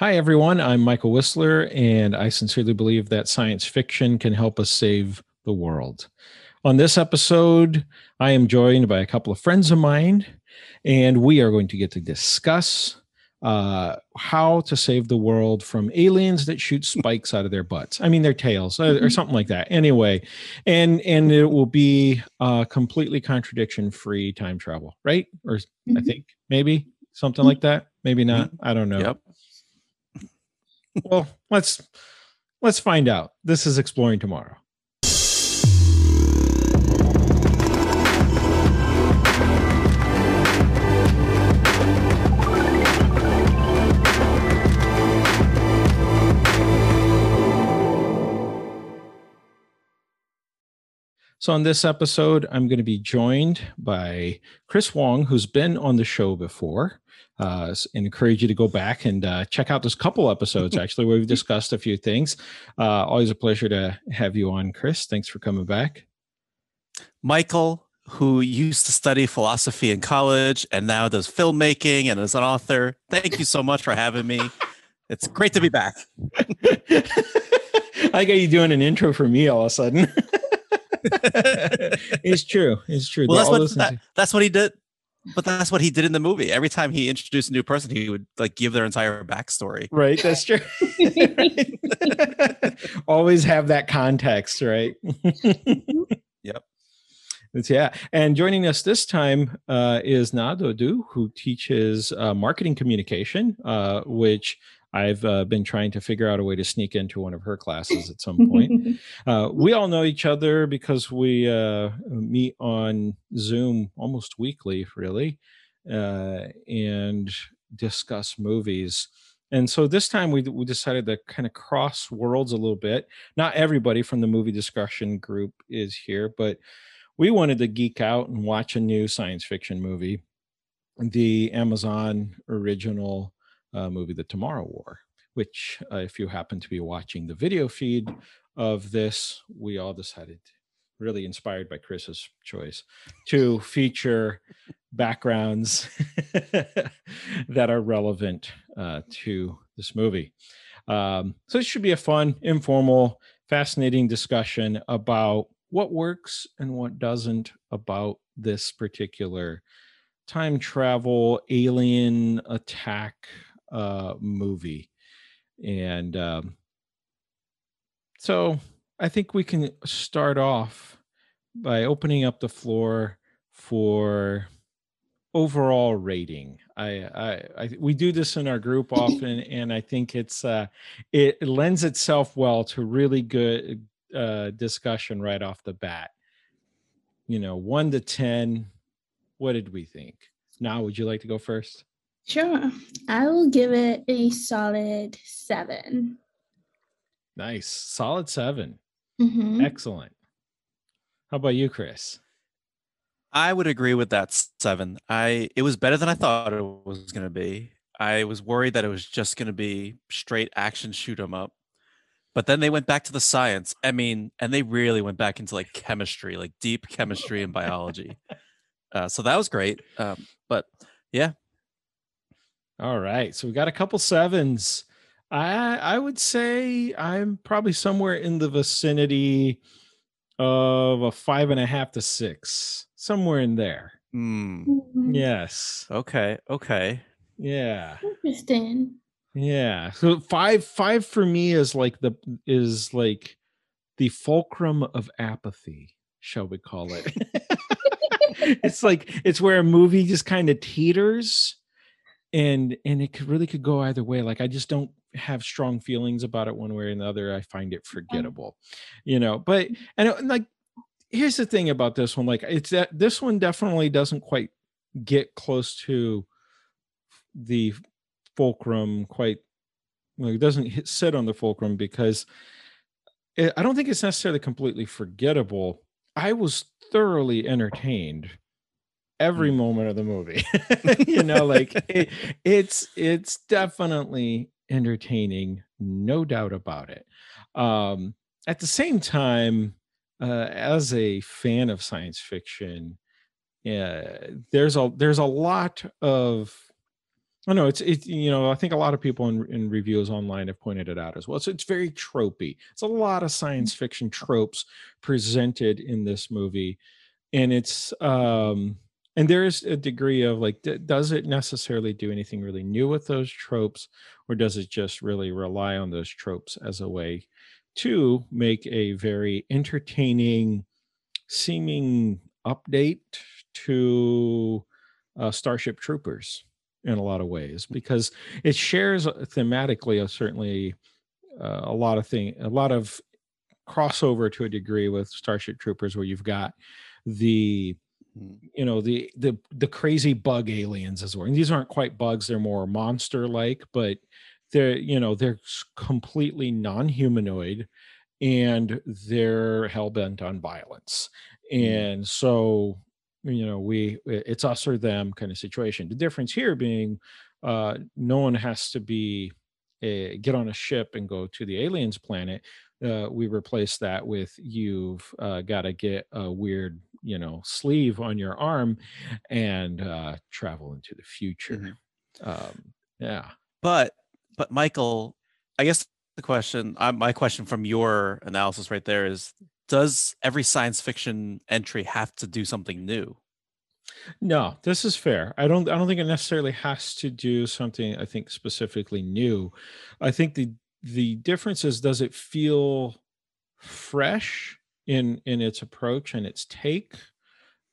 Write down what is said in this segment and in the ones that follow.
Hi, everyone. I'm Mikel Wisler, and I sincerely believe that science fiction can help us save the world. On this episode, I am joined by a couple of friends of mine, and we are going to get to discuss uh, how to save the world from aliens that shoot spikes out of their butts. I mean, their tails, uh, or something like that. Anyway, and and it will be uh, completely contradiction-free time travel, right? Or I think maybe something like that. Maybe not. I don't know. Yep. Well, let's let's find out. This is exploring tomorrow. So, on this episode, I'm going to be joined by Chris Wong, who's been on the show before. Uh, and encourage you to go back and uh, check out those couple episodes actually where we've discussed a few things. Uh, always a pleasure to have you on, Chris. Thanks for coming back. Mikel, who used to study philosophy in college and now does filmmaking and is an author. Thank you so much for having me. It's great to be back. I got you doing an intro for me all of a sudden. it's true. It's true. Well, that's what, that, that's what he did but that's what he did in the movie. Every time he introduced a new person, he would like give their entire backstory. Right. That's true. Always have that context, right? yep. It's, yeah. And joining us this time uh, is Naa Dodoo, who teaches uh, marketing communication, uh, which I've uh, been trying to figure out a way to sneak into one of her classes at some point. uh, we all know each other because we uh, meet on Zoom almost weekly, really, uh, and discuss movies. And so this time we, we decided to kind of cross worlds a little bit. Not everybody from the movie discussion group is here, but we wanted to geek out and watch a new science fiction movie, the Amazon original uh, movie, The Tomorrow War, which, uh, if you happen to be watching the video feed of this, we all decided, really inspired by Chris's choice, to feature backgrounds that are relevant uh, to this movie. Um, so it should be a fun, informal, fascinating discussion about what works and what doesn't about this particular time travel alien attack uh, movie. And um, so I think we can start off by opening up the floor for overall rating. I, I, I, we do this in our group often, and I think it's uh, it lends itself well to really good uh, discussion right off the bat. You know, one to ten. What did we think? Naa, would you like to go first? Sure. I will give it a solid seven. Nice. Solid 7 Mm-hmm. Excellent. How about you, Chris? I would agree with that seven. I it was better than I thought it was going to be. I was worried that it was just going to be straight action shoot 'em up. But then they went back to the science. I mean, and they really went back into like chemistry, like deep chemistry and biology. Uh, so that was great. Um, but yeah, all right. So we got a couple sevens. I I would say I'm probably somewhere in the vicinity of a five and a half to six, somewhere in there. Mm. Yes. Okay. Okay. Yeah. Interesting. Yeah. So five five for me is like the is like the fulcrum of apathy, shall we call it? it's like it's where a movie just kind of teeters and and it could really could go either way like i just don't have strong feelings about it one way or another i find it forgettable you know but mm-hmm. and uh, like here's the thing about this one like it's that this one definitely doesn't quite get close to the fulcrum quite well, it doesn't hit, sit on the fulcrum because it, i don't think it's necessarily completely forgettable. I was thoroughly entertained every mm. moment of the movie you know like it, it's it's definitely entertaining no doubt about it um at the same time uh as a fan of science fiction yeah there's a there's a lot of I know it's it. You know, I think a lot of people in, in reviews online have pointed it out as well. So it's very tropey. It's a lot of science fiction tropes presented in this movie, and it's um and there is a degree of like, d- does it necessarily do anything really new with those tropes, or does it just really rely on those tropes as a way to make a very entertaining, seeming update to uh, Starship Troopers? in a lot of ways because it shares uh, thematically uh, certainly uh, a lot of thing a lot of crossover to a degree with starship troopers where you've got the mm. You know the the the crazy bug aliens as well and these aren't quite bugs they're more monster like but they're you know they're completely non-humanoid and they're hell-bent on violence. Mm. and so you know we it's us or them kind of situation. The difference here being uh no one has to be a, get on a ship and go to the aliens planet uh, we replace that with you've uh, got to get a weird you know sleeve on your arm and uh, travel into the future mm-hmm. um, yeah but but mikel i guess the question uh, my question from your analysis right there is does every science fiction entry have to do something new? No, this is fair. I don't I don't think it necessarily has to do something I think specifically new. I think the the difference is does it feel fresh in in its approach and its take?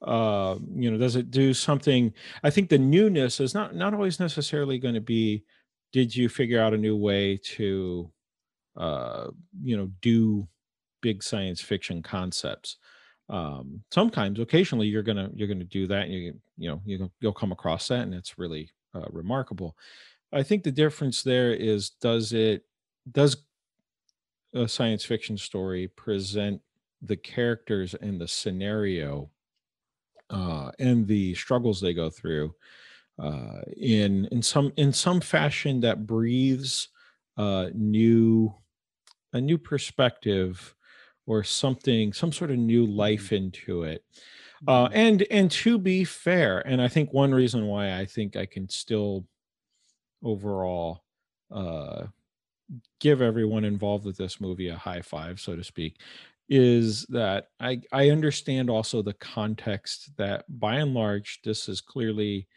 Uh, you know, does it do something? I think the newness is not not always necessarily going to be did you figure out a new way to uh, you know, do big science fiction concepts um sometimes occasionally you're gonna you're gonna do that and you you know you, you'll come across that and it's really uh, remarkable i think the difference there is does it does a science fiction story present the characters and the scenario uh and the struggles they go through uh in in some in some fashion that breathes uh new a new perspective or something some sort of new life mm-hmm. into it uh, mm-hmm. and and to be fair and i think one reason why i think i can still overall uh, give everyone involved with this movie a high five so to speak is that i i understand also the context that by and large this is clearly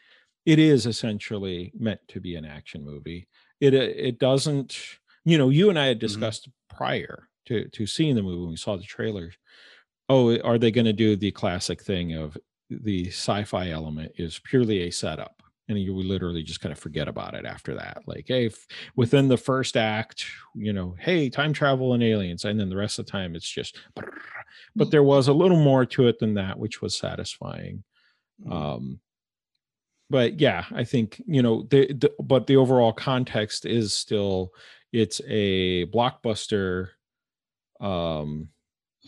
it is essentially meant to be an action movie it it doesn't you know you and i had mm-hmm. discussed mm-hmm. prior to to seeing the movie when we saw the trailers oh are they going to do the classic thing of the sci-fi element is purely a setup and you literally just kind of forget about it after that like hey within the first act you know hey time travel and aliens and then the rest of the time it's just but there was a little more to it than that which was satisfying mm. um but yeah i think you know the, the but the overall context is still it's a blockbuster um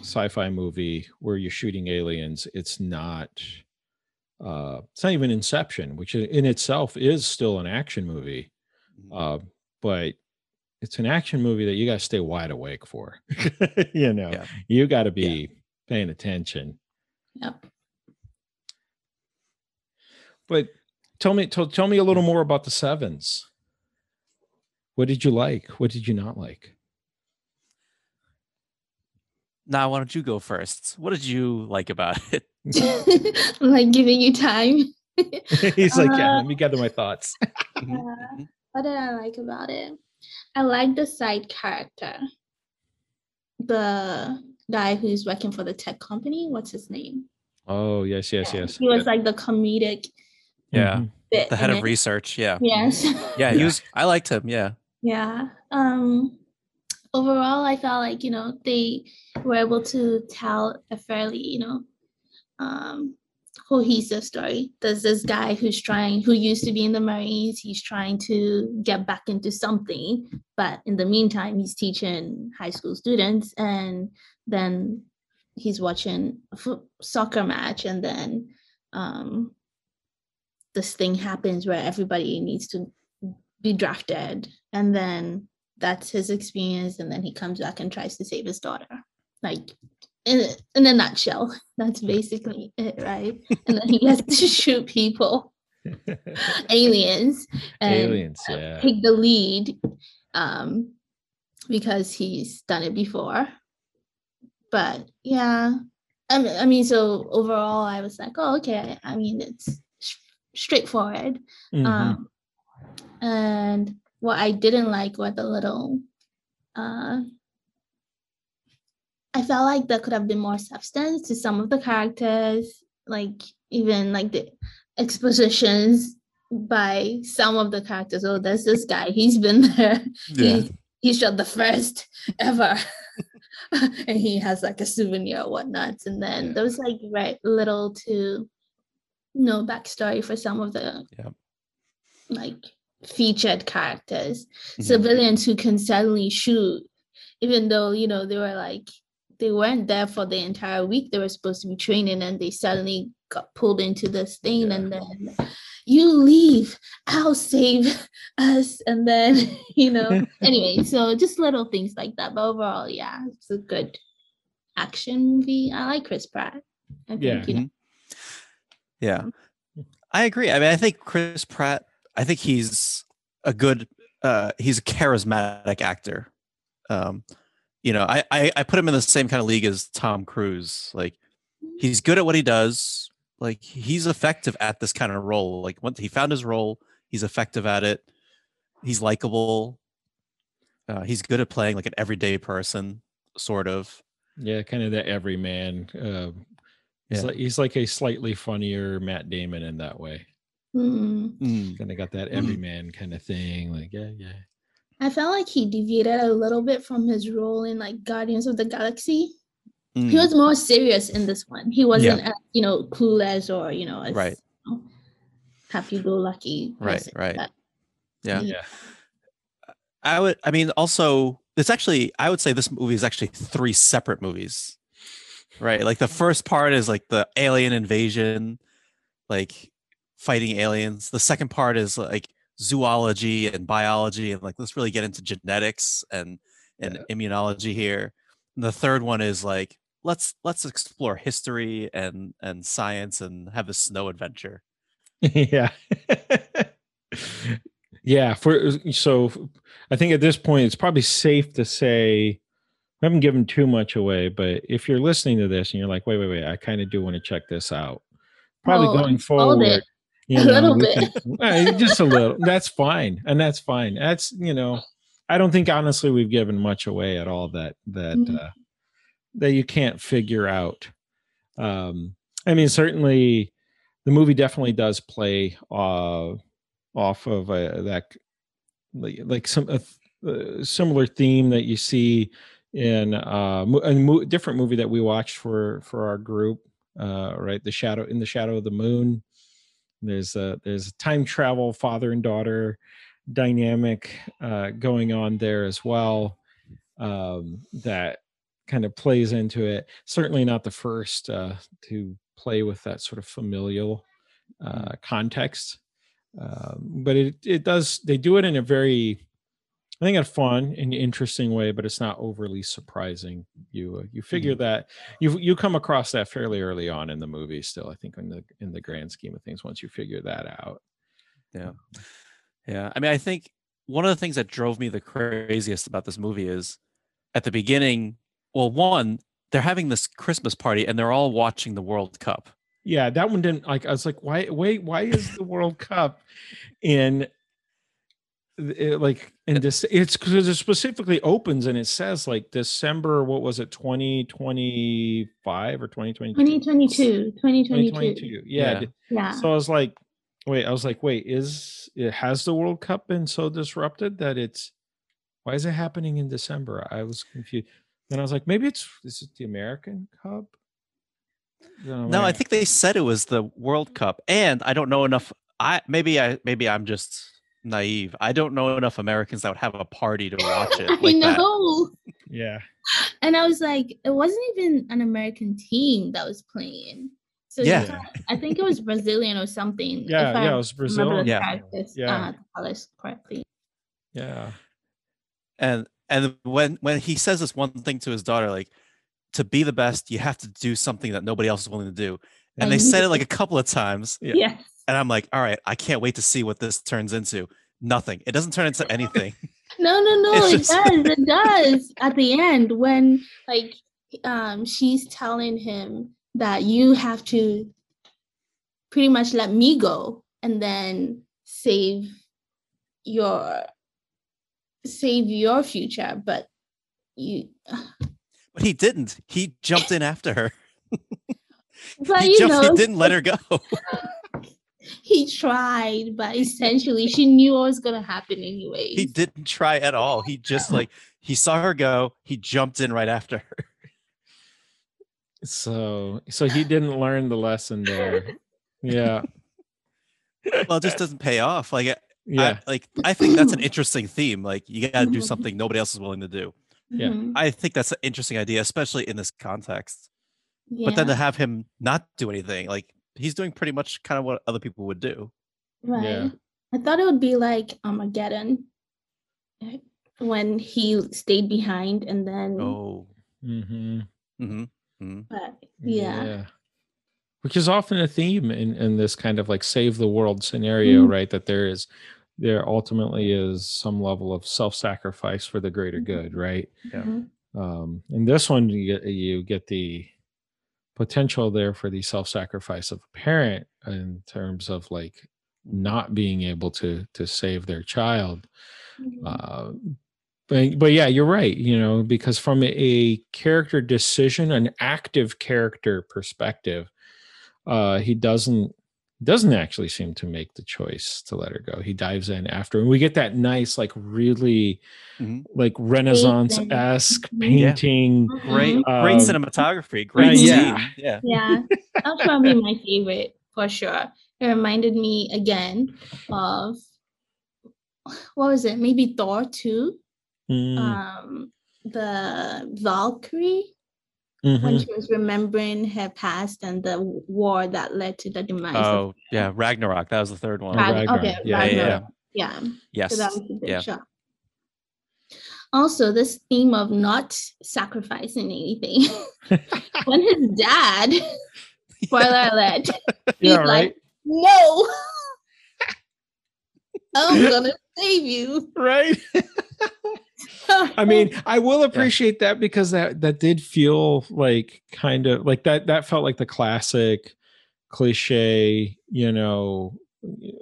sci-fi movie where you're shooting aliens it's not uh it's not even inception which in itself is still an action movie mm-hmm. uh but it's an action movie that you got to stay wide awake for you know yeah. you got to be yeah. paying attention yep but tell me tell, tell me a little more about the sevens what did you like what did you not like Naa, why don't you go first? What did you like about it? I'm like giving you time. He's like, yeah, let me gather my thoughts. Mm-hmm, uh, mm-hmm. what did I like about it? I like the side character. The guy who's working for the tech company. What's his name? Oh, yes, yes, yeah. yes. He was yeah. like the comedic. Yeah. The head of it. research. Yeah. Yes. Yeah, he was I liked him. Yeah. Yeah. Um overall, I felt like, you know, they were able to tell a fairly, you know, um, cohesive story. There's this guy who's trying, who used to be in the Marines, he's trying to get back into something, but in the meantime, he's teaching high school students, and then he's watching a soccer match, and then um, this thing happens where everybody needs to be drafted, and then that's his experience and then he comes back and tries to save his daughter like in, in a nutshell that's basically it right and then he gets to shoot people aliens and Aliens, yeah. take the lead um, because he's done it before. But yeah, I mean, I mean, so overall, I was like, oh, okay. I mean, it's straightforward. Mhm. Um, and what I didn't like were the little. Uh, I felt like there could have been more substance to some of the characters, like even like the expositions by some of the characters. Oh, there's this guy. He's been there. He, he shot the first ever. and he has like a souvenir or whatnot. And then Yeah. there was like right little to no backstory for some of the Yeah. like featured characters. Mhm. Civilians who can suddenly shoot, even though, you know, they were like they weren't there for the entire week they were supposed to be training and they suddenly got pulled into this thing Yeah. and then you leave i'll save us and then you know anyway so just little things like that but overall yeah it's a good action movie i like chris pratt i think Yeah. you know. Yeah. I agree. I mean, I think Chris Pratt, I think he's a good uh he's a charismatic actor. Um, you know, I, I I put him in the same kind of league as Tom Cruise. Like he's good at what he does. Like he's effective at this kind of role. Like once he found his role, he's effective at it. He's likable. Uh, he's good at playing like an everyday person, sort of. Yeah, kind of the everyman. Uh, he's Yeah. like he's like a slightly funnier Matt Damon in that way. Mm. Mm, Kind of got that everyman kind of thing. Like, yeah, yeah. i felt like he deviated a little bit from his role in like guardians of the galaxy he mm. was more serious in this one he wasn't as, you know clueless or you know as, Right. you know, happy-go-lucky Right, right. but Yeah. Yeah. I would. I mean, also, it's actually. I would say this movie is actually three separate movies, right? Like the first part is like the alien invasion, like fighting aliens. The second part is like zoology and biology, and like let's really get into genetics and and immunology here. And the third one is like let's let's explore history and and science and have a snow adventure. yeah yeah for so i think at this point it's probably safe to say i haven't given too much away but if you're listening to this and you're like wait wait wait i kind of do want to check this out probably Oh, going forward you a little bit. just a little that's fine and that's fine that's you know i don't think honestly we've given much away at all that that Mhm. uh that you can't figure out um i mean certainly the movie definitely does play uh off of uh, that like, like some uh, similar theme that you see in uh a mo- different movie that we watched for for our group uh right the shadow in the shadow of the moon there's a there's a time travel father and daughter dynamic uh going on there as well um that kind of plays into it. Certainly not the first uh to play with that sort of familial uh context um, but it it does they do it in a very I think a fun and interesting way, but it's not overly surprising. You uh, you figure that you you come across that fairly early on in the movie. Still, I think in the in the grand scheme of things, once you figure that out. Yeah, yeah. I mean, I think one of the things that drove me the craziest about this movie is at the beginning, well, one, they're having this Christmas party and they're all watching the World Cup. Yeah, that one didn't like. I was like, why? Wait, why is the World Cup in? It, like in this it's because it specifically opens and it says like december what was it 2025 or 2022 2022 2022 2022 yeah, Yeah. yeah so i was like wait i was like wait is it has the world cup been so disrupted that it's why is it happening in december i was confused then i was like maybe it's is it the american cup no, No, I think they said it was the World Cup. And I don't know enough. I maybe I maybe I'm just naive. I don't know enough Americans that would have a party to watch it. i like that. know yeah and i was like it wasn't even an american team that was playing so Yeah. yeah i think it was brazilian or something yeah if I yeah it was brazil remember the Yeah. characters, Yeah. uh, correctly yeah and and when when he says this one thing to his daughter like to be the best you have to do something that nobody else is willing to do and I they said it like a couple of times Yeah. yes and I'm like, all right, I can't wait to see what this turns into. Nothing. It doesn't turn into anything. No, no, no, It's it just- does. It does. At the end, when like um she's telling him that you have to pretty much let me go and then save your save your future, but you But he didn't. He jumped in after her. but he, you jumped, know he didn't let her go. He tried, but essentially she knew what was gonna happen anyway. he didn't try at all. He just like he saw her go. He jumped in right after her. So so he didn't learn the lesson there. Yeah. Well, it just doesn't pay off. Like, Yeah. I, like I think that's an interesting theme. Like, you got to do Mhm. something nobody else is willing to do. yeah. Mhm. I think that's an interesting idea, especially in this context. But then to have him not do anything, like he's doing pretty much kind of what other people would do. right. Yeah. I thought it would be like Armageddon eh, when he stayed behind and then Oh, Mm-hmm. hmm hmm but yeah. Which is often a theme in, in this kind of like save the world scenario, Mhm. right? That there is there ultimately is some level of self-sacrifice for the greater Mhm. good, right? Yeah. Mhm. Um, in this one, you get you get the potential there for the self-sacrifice of a parent in terms of like not being able to to save their child. Mhm. Uh, but but yeah, you're right. You know, because from a character decision, an active character perspective, uh, he doesn't doesn't actually seem to make the choice to let her go. He dives in after, and we get that nice, like really, Mhm. like Renaissance esque painting. great, Mhm. great Um, cinematography, great yeah. scene. Yeah. Yeah, that's probably my favorite for sure. It reminded me again of what was it? Maybe Thor 2. Mm, Um, the Valkyrie mhm. when she was remembering her past and the war that led to the demise. of Oh, yeah. Ragnarok. That was the third one. Rag- Ragnarok. okay, Yeah, yeah, Ragnarok. Yeah. Yes. So that was a big Yeah. shock. Also, this theme of not sacrificing anything. when his dad, spoiler alert, he's yeah, like, no, I'm gonna save you. right. I mean, I will appreciate that because that that did feel like kind of like that that felt like the classic cliche, you know.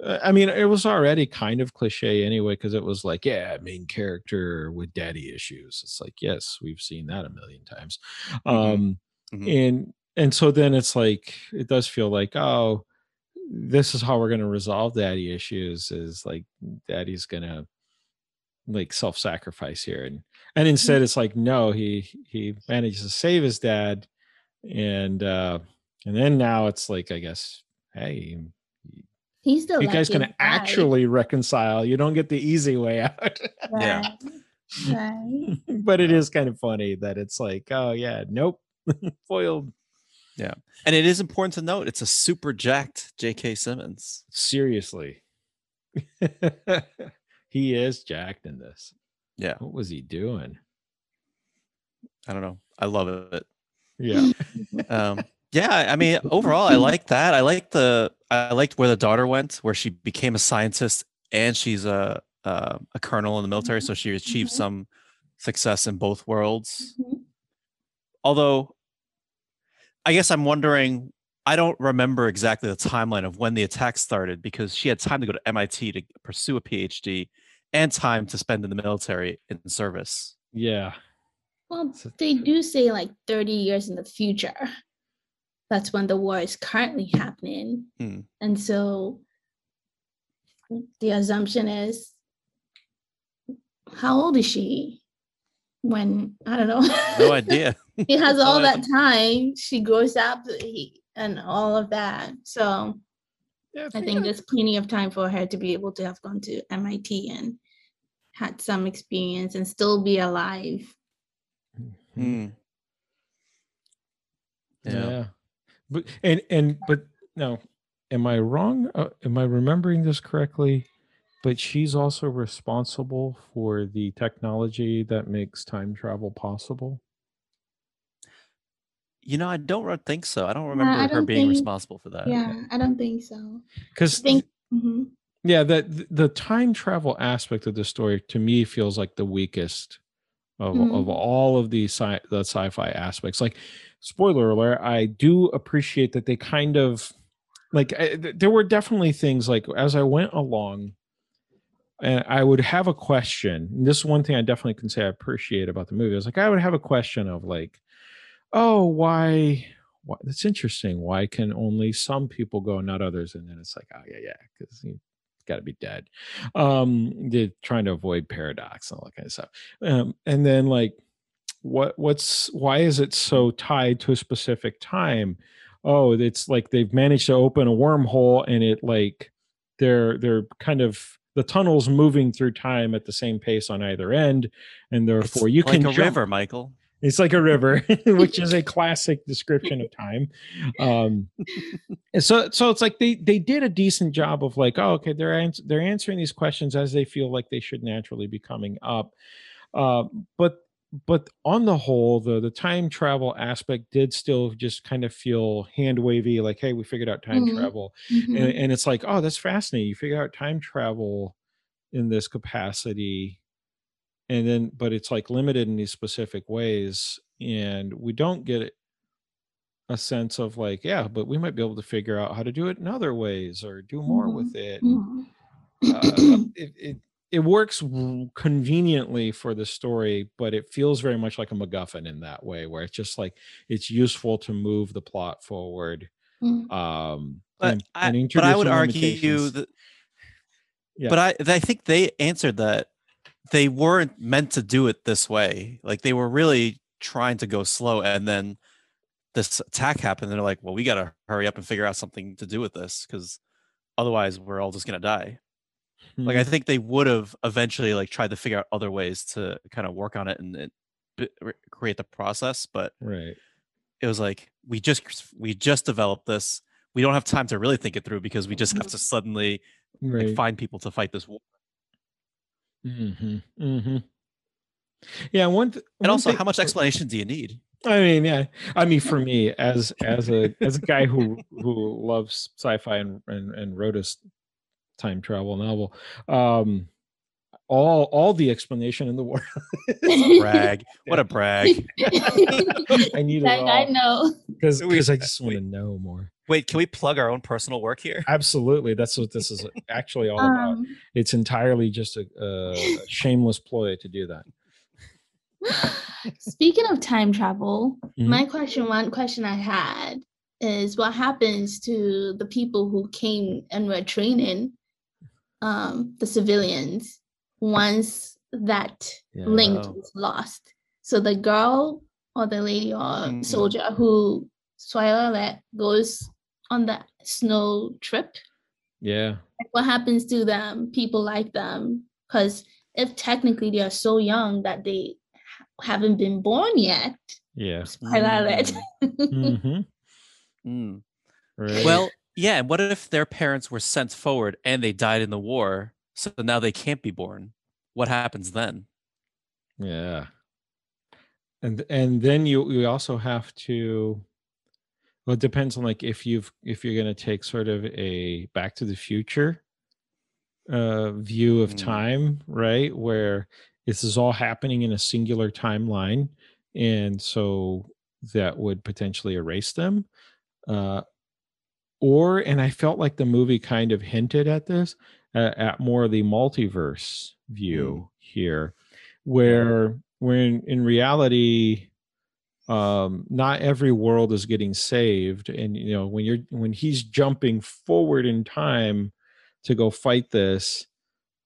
I mean, it was already kind of cliche anyway because it was like, yeah, main character with daddy issues. It's like, yes, we've seen that a million times. Um Mhm. and and so then it's like it does feel like, oh, this is how we're going to resolve daddy issues is like daddy's going to like self-sacrifice here and and instead it's like no he he manages to save his dad and uh and then now it's like i guess hey He's the you guys can guy, actually reconcile you don't get the easy way out Yeah. right? Right. but it is kind of funny that it's like oh yeah nope foiled yeah. And it is important to note it's a super jacked J.K. Simmons. seriously he is jacked in this Yeah. what was he doing I don't know. I love it. yeah Um, yeah, I mean, overall, I like that. I like the I liked where the daughter went, where she became a scientist and she's a a, a colonel in the military, so she achieved Mhm. some success in both worlds. Mhm. Although, I guess I'm wondering. I don't remember exactly the timeline of when the attack started because she had time to go to MIT to pursue a PhD and time to spend in the military in service. yeah Well, they do say like 30 years in the future. That's when the war is currently happening. Hmm. And so the assumption is how old is she when I don't know. No idea. he has all idea. that time. She grows up he, and all of that. So yeah I think there's plenty of time for her to be able to have gone to MIT and had some experience and still be alive. Hmm. yeah. Yeah. but and and but no am i wrong uh, am i remembering this correctly but she's also responsible for the technology that makes time travel possible You know, I don't re- think so. I don't I remember her don't being think- responsible for that. yeah, I don't think so. Because think mhm. Yeah that the time travel aspect of the story to me feels like the weakest of, Mhm. of all of the sci the sci-fi aspects like spoiler alert i do appreciate that they kind of like I, th- there were definitely things like as i went along and i would have a question and this is one thing i definitely can say i appreciate about the movie i was like i would have a question of like oh why why that's interesting why can only some people go not others and then it's like oh yeah yeah because you got to be dead um they're trying to avoid paradox and all that kind of stuff um and then like what what's why is it so tied to a specific time oh it's like they've managed to open a wormhole and it like they're they're kind of the tunnel's moving through time at the same pace on either end and It's therefore you like can a jump. river, Mikel. It's like a river, which is a classic description of time. Um, and so, so it's like they they did a decent job of like, oh, okay, they're ans- they're answering these questions as they feel like they should naturally be coming up. Uh, but but on the whole, the the time travel aspect did still just kind of feel hand wavy, like, hey, we figured out time Mhm. travel, Mhm. and, and it's like, oh, that's fascinating. You figure out time travel in this capacity and then but it's like limited in these specific ways and we don't get a sense of like yeah but we might be able to figure out how to do it in other ways or do more Mhm. with it Mhm. uh, it, it it works conveniently for the story but it feels very much like a macguffin in that way where it's just like it's useful to move the plot forward Mhm. um But and- I, and but I would argue limitations. that. Yeah. But I, I think they answered that they weren't meant to do it this way. Like they were really trying to go slow, and then this attack happened. And they're like, "Well, we got to hurry up and figure out something to do with this, because otherwise, we're all just gonna die." Like I Mhm. think they would have eventually like tried to figure out other ways to kind of work on it and, and b- create the process, but right it was like we just we just developed this. We don't have time to really think it through because we just have to suddenly like, find people to fight this war. Hmm hmm Yeah, one. Th- And one also, thing- how much explanation do you need? I mean, yeah. I mean, for me, as as a as a guy who who loves sci-fi and and, and wrote a time travel novel, um, all all the explanation in the world. Brag. What a brag. I need it Like, I know. because We- I just want to know more. Wait, can we plug our own personal work here? Absolutely, that's what this is actually all about. Um, It's entirely just a, a shameless ploy to do that. speaking of time travel, Mhm. my question, one question I had is what happens to the people who came and were training um, the civilians once that link Oh. is lost? So the girl or the lady or Mhm. soldier who spoiler alert goes on the snow trip Yeah, like, what happens to them people like them because if technically they are so young that they ha- haven't been born yet yeah. spoiler alert hmm Mm. Right. Well, yeah. And what if their parents were sent forward and they died in the war? So now they can't be born. What happens then? Yeah. And and then you you also have to well it depends on like if you've if you're gonna take sort of a back to the future uh view of Mm. time, right? Where this is all happening in a singular timeline. And so that would potentially erase them. Uh or and I felt like the movie kind of hinted at this uh, at more the multiverse view here where when in reality um not every world is getting saved. And you know when you're when he's jumping forward in time to go fight this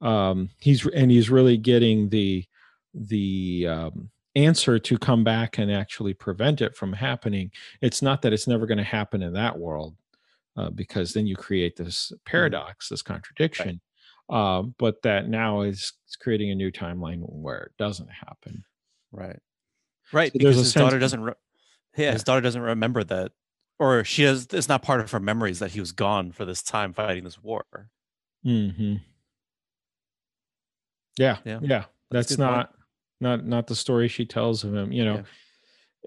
um he's and he's really getting the the um answer to come back and actually prevent it from happening. It's not that it's never going to happen in that world uh, because then you create this paradox this contradiction um, but that now is creating a new timeline where it doesn't happen Right. Right. So because his daughter doesn't. Re- yeah, Yeah. his daughter doesn't remember that, or she has. It's not part of her memories that he was gone for this time fighting this war. hmm yeah Yeah, yeah that's that's good point. not not not the story she tells of him you know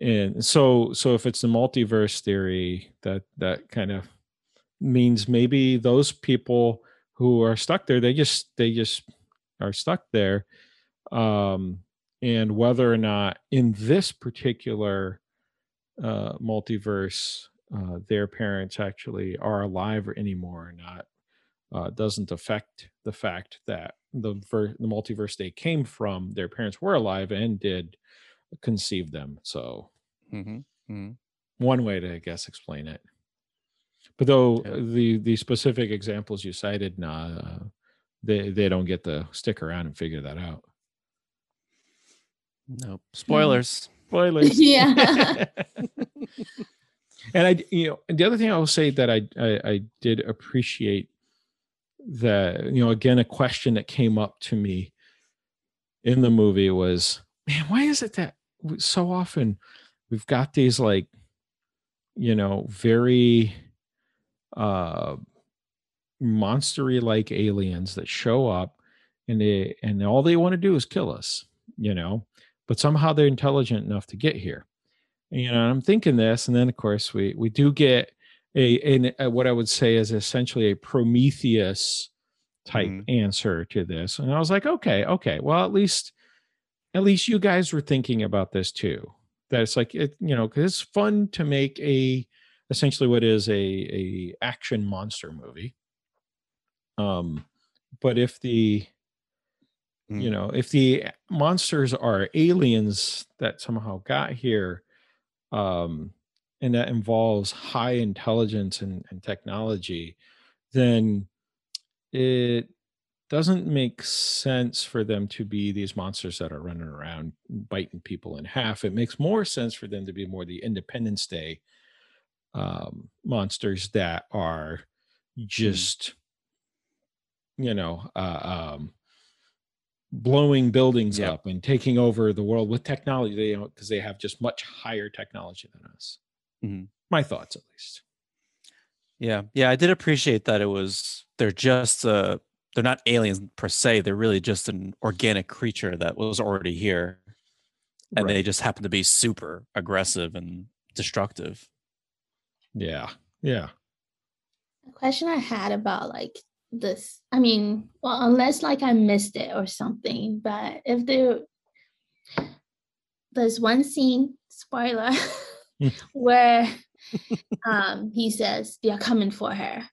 and so so if it's the multiverse theory that that kind of means maybe those people who are stuck there they just they just are stuck there. Um and whether or not in this particular uh multiverse uh their parents actually are alive anymore or not uh doesn't affect the fact that the ver- the multiverse they came from their parents were alive and did conceive them. So hmm hmm one way to i guess explain it but though Yeah. the the specific examples you cited nah uh, they they don't get to stick around and figure that out Nope. Spoilers. spoilers Yeah. and i you know and the other thing i will say that I, I i did appreciate that you know again a question that came up to me in the movie was man why is it that so often we've got these like you know very uh monstery like aliens that show up and they and all they want to do is kill us you know? But somehow they're intelligent enough to get here. You know i'm thinking this and then of course we we do get a, a what i would say is essentially a prometheus type Mhm. answer to this and i was like okay okay well at least at least you guys were thinking about this too. That it's like it you know because it's fun to make a essentially what is a a action monster movie um but if the you Mm. know if the monsters are aliens that somehow got here um and that involves high intelligence and, and technology then it doesn't make sense for them to be these monsters that are running around biting people in half it makes more sense for them to be more the independence day um monsters that are just you know uh, um blowing buildings Yep. up and taking over the world with technology they because they have just much higher technology than us Mhm. my thoughts at least Yeah, yeah, I did appreciate that it was they're just uh they're not aliens per se. They're really just an organic creature that was already here, and Right. they just happen to be super aggressive and destructive. Yeah yeah A question I had about like this. I mean, well, unless like I missed it or something, but if there there's one scene, spoiler, Mm. where um he says they're coming for her.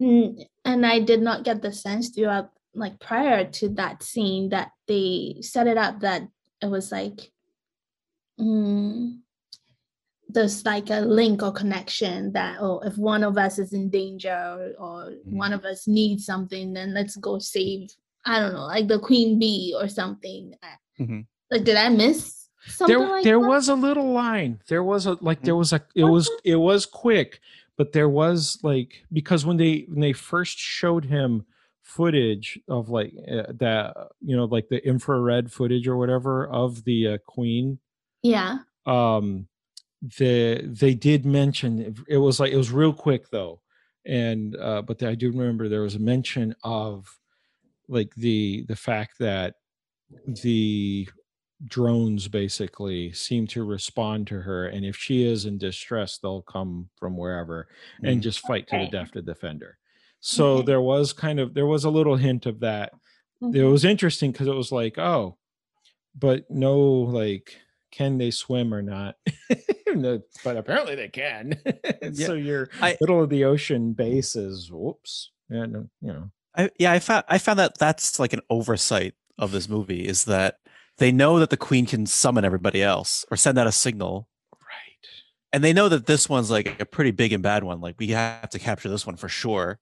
And I did not get the sense throughout like prior to that scene that they set it up that it was like mm, there's like a link or connection that oh if one of us is in danger or, or one of us needs something then let's go save i don't know like the queen bee or something I- Mhm. like did i miss something there like there that? was a little line there was a like there Mm. was a it Was was it was quick but there was like because when they when they first showed him footage of like uh, that you know like the infrared footage or whatever of the uh, queen yeah um the they did mention it- it was like it was real quick though and uh but i do remember there was a mention of like the the fact that the drones basically seem to respond to her and if she is in distress they'll come from wherever and Mhm. just fight to the death to defend her so Okay. there was kind of there was a little hint of that it Mhm. was interesting because it was like oh but no like can they swim or not No, but apparently they can. So your I- middle of the ocean base is whoops yeah no, you know. I, yeah, I found I found that that's like an oversight of this movie is that they know that the queen can summon everybody else or send out a signal, right. And they know that this one's like a pretty big and bad one. Like we have to capture this one for sure.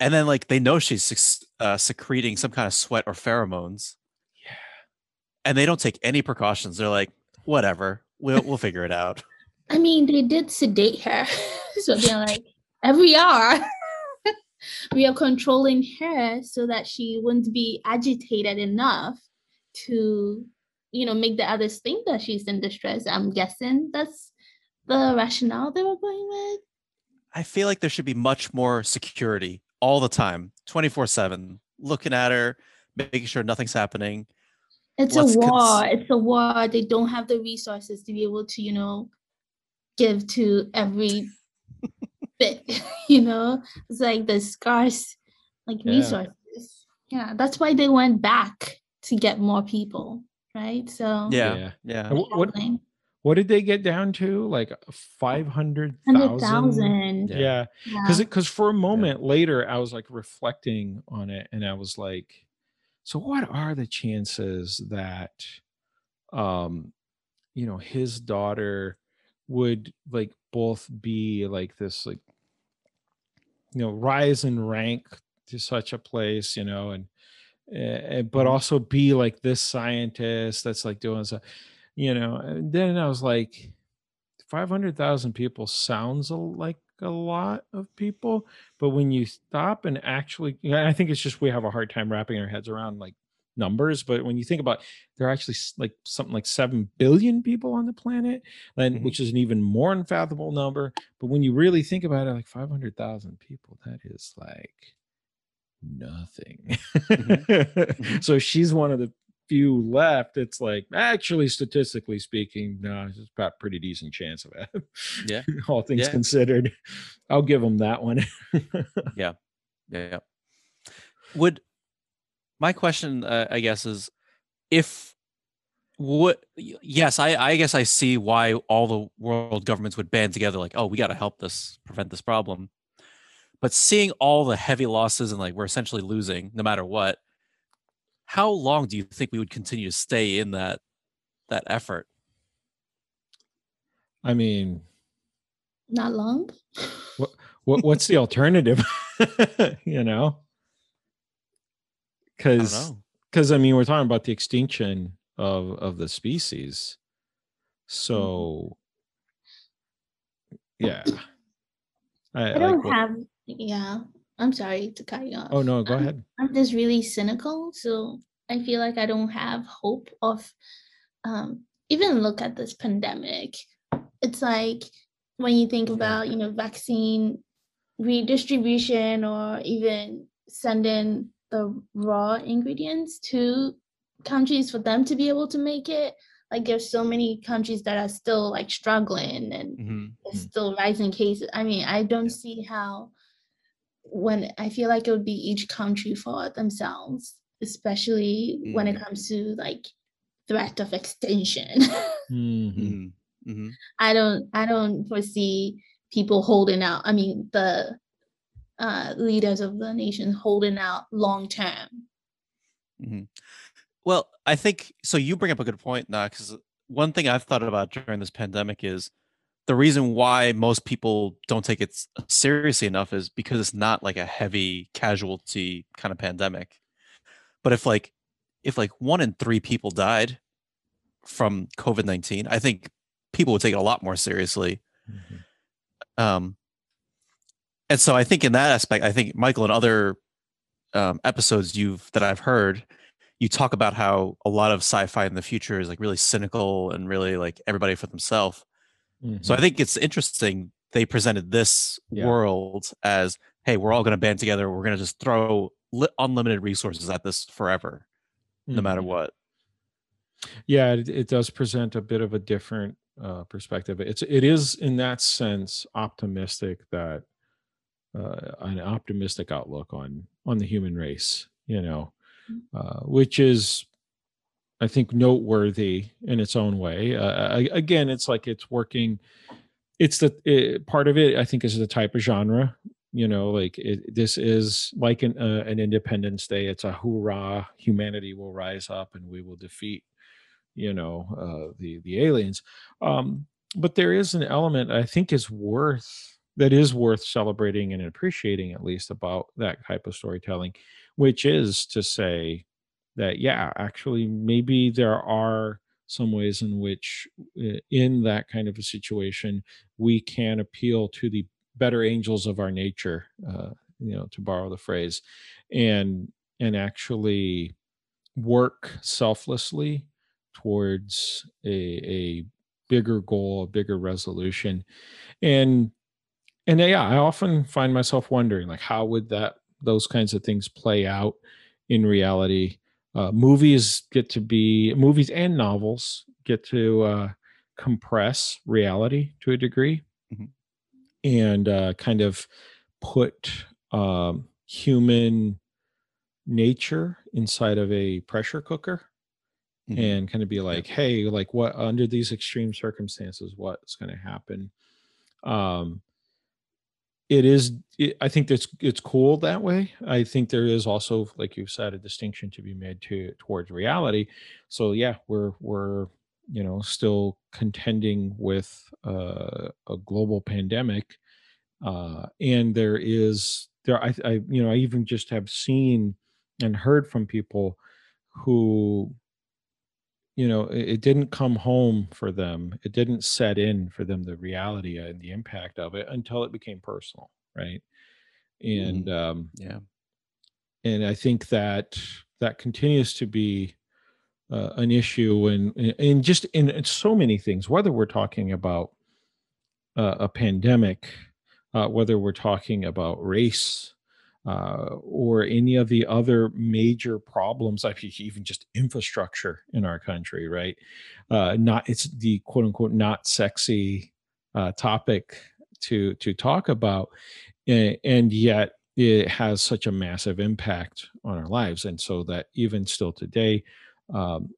And then like they know she's uh, secreting some kind of sweat or pheromones, yeah. And they don't take any precautions. They're like, whatever, we'll we'll figure it out. i mean they did sedate her so they're like we are we are controlling her so that she wouldn't be agitated enough to you know make the others think that she's in distress i'm guessing that's the rationale they were going with I feel like there should be much more security all the time, 24 7, looking at her, making sure nothing's happening. It's Let's a cons- war. It's a war. They don't have the resources to be able to, you know, give to every bit. You know, it's like the scarce, like Yeah. resources. Yeah, that's why they went back to get more people, right? So Yeah. Yeah. Yeah. What what did they get down to? Like five hundred hundred thousand. thousand. Yeah. Yeah, Yeah. because because for a moment later I was like reflecting on it, and I was like, so what are the chances that, um, you know, his daughter would like both be like this like, you know, rise in rank to such a place, you know, and uh, but Mhm. also be like this scientist that's like doing so, you know. And then I was like, five hundred thousand people sounds like a lot of people, but when you stop and actually, I think it's just we have a hard time wrapping our heads around like numbers. But when you think about, there are actually like something like seven billion people on the planet, and Mhm. which is an even more unfathomable number. But when you really think about it, like five hundred thousand people, that is like nothing. Mhm. so she's one of the few left. It's like actually, statistically speaking, no, it's about pretty decent chance of it. Yeah. all things Yeah. considered, I'll give them that one. Yeah. yeah. Would my question, uh, I guess, is if what? Yes, I, I guess I see why all the world governments would band together, like, oh, we got to help this prevent this problem. But seeing all the heavy losses and like we're essentially losing no matter what, how long do you think we would continue to stay in that that effort? I mean, Not long. what what's the alternative? you know, because because I mean we're talking about the extinction of of the species. So mm-hmm. yeah. I, I don't what- have. Yeah, I'm sorry to cut you off. Oh no, go I'm- ahead. I'm just really cynical, so I feel like I don't have hope of um, even look at this pandemic. It's like when you think about you know vaccine redistribution or even sending the raw ingredients to countries for them to be able to make it. Like there's so many countries that are still like struggling and Mhm. Mm. still rising cases. I mean, I don't Yeah. see how when I feel like it would be each country for themselves, especially when it comes to like threat of extinction. Mhm. Mhm. Mhm. I don't I don't foresee people holding out. I mean, the uh, leaders of the nation holding out long term. Mhm. Well, I think so. You bring up a good point now, because one thing I've thought about during this pandemic is the reason why most people don't take it seriously enough is because it's not like a heavy casualty kind of pandemic. But if like if like one in three people died from COVID nineteen, I think people would take it a lot more seriously. Mhm. Um, and so I think in that aspect, I think Mikel and other um, episodes you've that I've heard, you talk about how a lot of sci-fi in the future is like really cynical and really like everybody for themselves. So I Mhm. think it's interesting they presented this Yeah. world as, hey, we're all going to band together. We're going to just throw li- unlimited resources at this forever, no matter Mhm. what. yeah it, it does present a bit of a different uh, perspective it's it is in that sense optimistic that uh, an optimistic outlook on on the human race you know uh, which is i think noteworthy in its own way. Uh, a- again it's like it's working it's the it, part of it i think is the type of genre you know like it, this is like an, uh, an independence day. It's a hoorah humanity will rise up and we will defeat you know uh, the the aliens. Um but there is an element i think is worth that is worth celebrating and appreciating at least about that type of storytelling which is to say that yeah actually maybe there are some ways in which uh, in that kind of a situation we can appeal to the better angels of our nature uh, you know to borrow the phrase and and actually work selflessly towards a, a bigger goal, a bigger resolution. And and yeah, I often find myself wondering like how would that those kinds of things play out in reality? Uh, movies get to be movies and novels get to uh, compress reality to a degree Mhm. and uh, kind of put um, human nature inside of a pressure cooker Mhm. and kind of be like hey like what under these extreme circumstances what's going to happen um it is it, i think that's it's cool that way. I think there is also like you said a distinction to be made to towards reality. So yeah we're we're you know still contending with uh, a global pandemic uh and there is there I, I you know i even just have seen and heard from people who you know it, didn't come home for them. It didn't set in for them the reality and the impact of it until it became personal right? And um yeah. and i think that that continues to be uh, an issue and and just in, in so many things whether we're talking about uh, a pandemic uh, whether we're talking about race uh, or any of the other major problems, I even just infrastructure in our country, right? Uh, not it's the quote unquote not sexy uh, topic to to talk about, and yet it has such a massive impact on our lives, and so that even still today, um,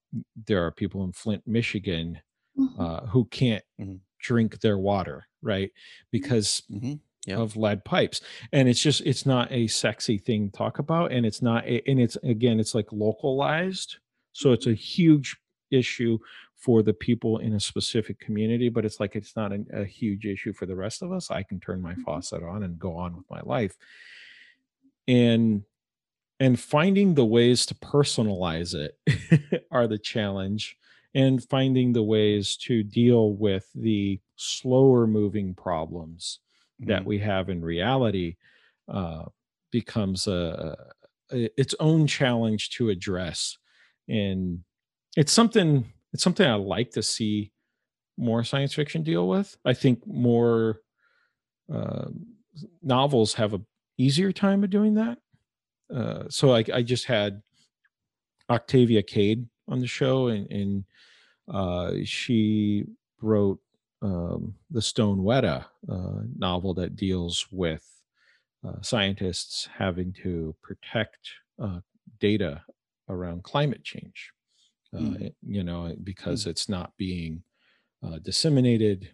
there are people in Flint, Michigan, Mhm. uh, who can't Mhm. drink their water, right? Because Mhm. Of lead pipes. And it's just it's not a sexy thing to talk about and it's not a, and it's again it's like localized. So it's a huge issue for the people in a specific community but it's like it's not an, a huge issue for the rest of us. I can turn my Mhm. faucet on and go on with my life. And and finding the ways to personalize it are the challenge and finding the ways to deal with the slower moving problems that Mhm. we have in reality uh, becomes a, a its own challenge to address. And it's something it's something i like to see more science fiction deal with. I think more uh, novels have a easier time of doing that. Uh, so I, I just had octavia cade on the show and, and uh, she wrote um, the Stone Weta uh, novel that deals with uh, scientists having to protect uh, data around climate change. Uh, Mm. You know, because it's not being uh, disseminated,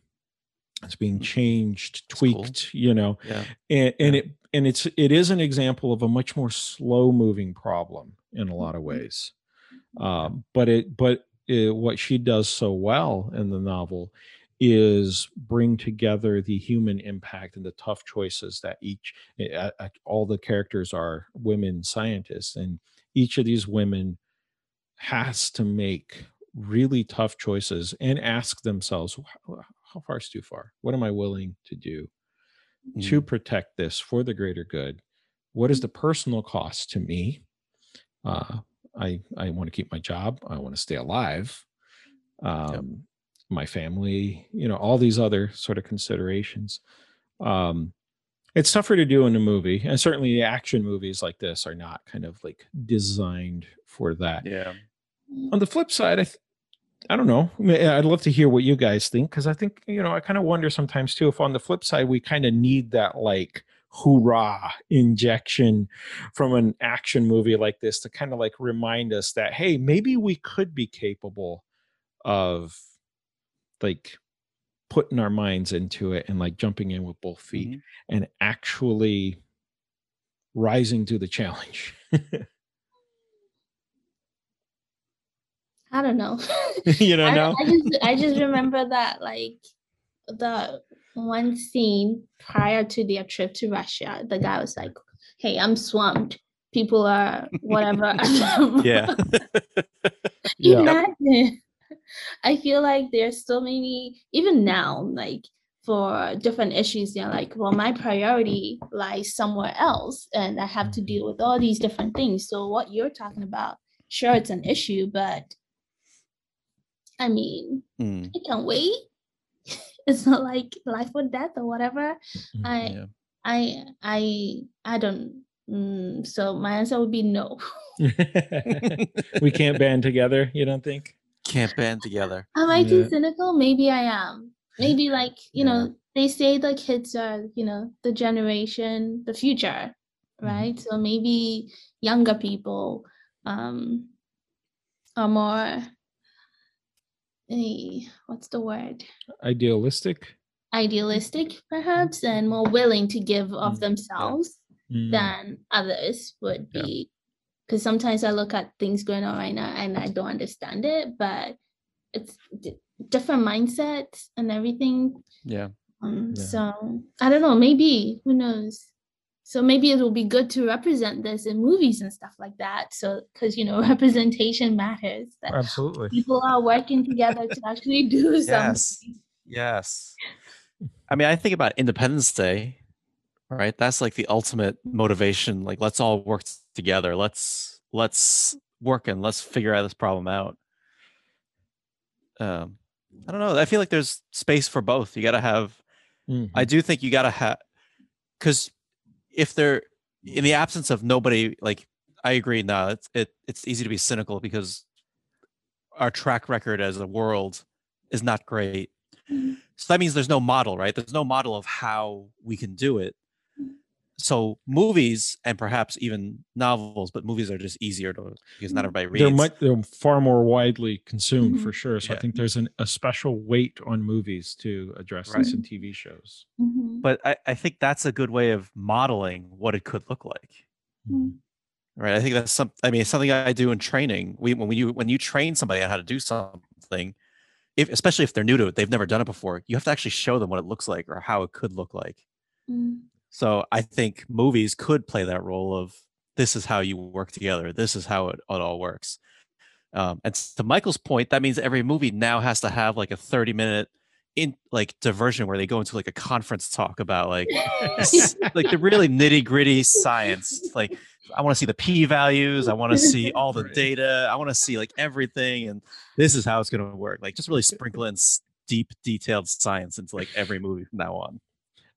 it's being Mm. changed, That's cool. tweaked. You know, Yeah. and, and Yeah. it and it's it is an example of a much more slow moving problem in a lot of Mhm. ways um, but it but it, what she does so well in the novel is bring together the human impact and the tough choices that each uh, uh, all the characters are women scientists and each of these women has to make really tough choices and ask themselves how, far is too far? What am i willing to do to Mhm. protect this for the greater good? What is the personal cost to me? Uh, i i want to keep my job. I want to stay alive. Um, my family you know all these other sort of considerations um, it's tougher to do in a movie and certainly the action movies like this are not kind of like designed for that Yeah. on the flip side i th- I don't know. Mean, I'd love to hear what you guys think because I think you know I kind of wonder sometimes too if on the flip side we kind of need that like hoorah injection from an action movie like this to kind of like remind us that hey maybe we could be capable of like putting our minds into it and like jumping in with both feet Mhm. and actually rising to the challenge. I don't know. you know, I, I just I just remember that like the one scene prior to their trip to Russia, the guy was like, "Hey, I'm swamped. People are whatever." Yeah. Yeah. Imagine. I feel like there's so many even now, like for different issues, they're like, well, my priority lies somewhere else, and I have to deal with all these different things. So what you're talking about, sure, it's an issue, but I mean, Mm. it can wait. it's not like life or death or whatever. Mhm. I Yeah. I I I don't Mm, so my answer would be no. we can't band together, you don't think? Can't band together. Am I Yeah. too cynical? Maybe I am. Maybe like, you Yeah. know, they say the kids are, you know, the generation, the future, Mm-hmm. right? So maybe younger people um are more eh, what's the word? Idealistic? Idealistic perhaps and more willing to give of Mm, themselves Mm. than others would Yeah. be because sometimes i look at things going on right now and i don't understand it but it's d- different mindsets and everything Yeah. um, Yeah. so i don't know maybe who knows so maybe it will be good to represent this in movies and stuff like that so because you know representation matters that Absolutely. people are working together to actually do Yes. something Yes. I mean, I think about Independence Day, right? That's like the ultimate motivation. Like, let's all work together. Let's let's work and let's figure out this problem out. Um, I don't know. I feel like there's space for both. You got to have. Mhm. I do think you got to have, because if they're in the absence of nobody, like I agree. No, it's it it's easy to be cynical because our track record as a world is not great. Mhm. So that means there's no model, right? There's no model of how we can do it. So movies and perhaps even novels, but movies are just easier to because not everybody reads. They're much they're far more widely consumed Mhm. for sure. So I think there's an, a special weight on movies to address this in TV shows. Mhm. but I, I think that's a good way of modeling what it could look like. Mm. Right. I think that's some I mean it's something I do in training. We when you when you train somebody on how to do something, if especially if they're new to it, they've never done it before, you have to actually show them what it looks like or how it could look like. So I think movies could play that role of this is how you work together. This is how it, it all works. Um, and to Mikel's point, that means every movie now has to have like a 30 minute in like diversion where they go into like a conference talk about like like the really nitty gritty science. Like I want to see the p values. I want to see all the data. I want to see like everything, and this is how it's going to work. Like just really sprinkle in deep, detailed science into like every movie from now on.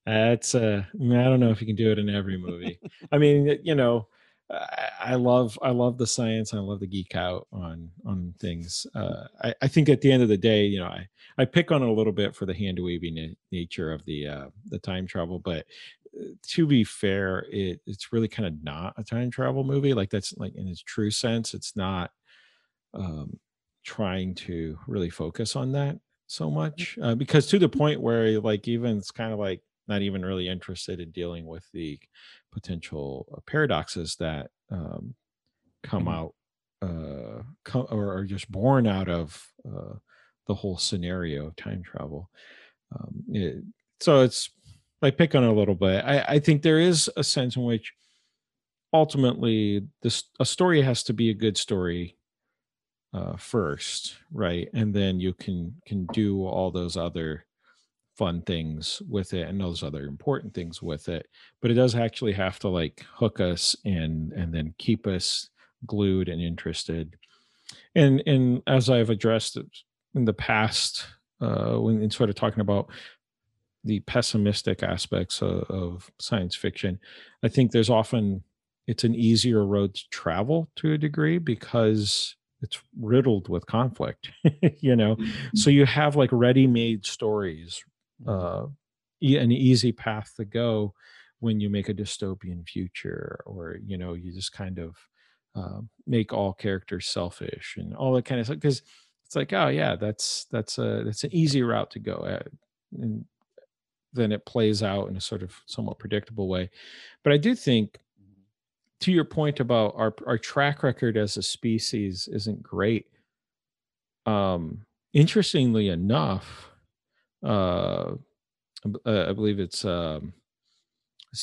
That's uh I, mean, I don't know if you can do it in every movie. I mean, you know, I, I love I love the science. I love the geek out on on things. Uh, I, I think at the end of the day, you know, I I pick on it a little bit for the hand waving na- nature of the uh, the time travel, but uh, to be fair, it it's really kind of not a time travel movie. Like that's like in its true sense, it's not um, trying to really focus on that so much uh, because to the point where like even it's kind of like not even really interested in dealing with the potential uh, paradoxes that um, come Mhm. out uh, or are just born out of uh, the whole scenario of time travel. Um, it- so it's I pick on it a little bit. I, I think there is a sense in which ultimately this a story has to be a good story uh, first, right? And then you can can do all those other fun things with it and those other important things with it. But it does actually have to like hook us and and then keep us glued and interested. And and as I've addressed in the past, uh, when in sort of talking about the pessimistic aspects of, of science fiction, I think there's often it's an easier road to travel to a degree because it's riddled with conflict you know so you have like ready-made stories uh e- an easy path to go when you make a dystopian future or you know you just kind of uh, make all characters selfish and all that kind of stuff because it's like oh yeah that's that's a that's an easy route to go at and then it plays out in a sort of somewhat predictable way. But i do think to your point about our our track record as a species isn't great um interestingly enough uh I uh, I believe it's um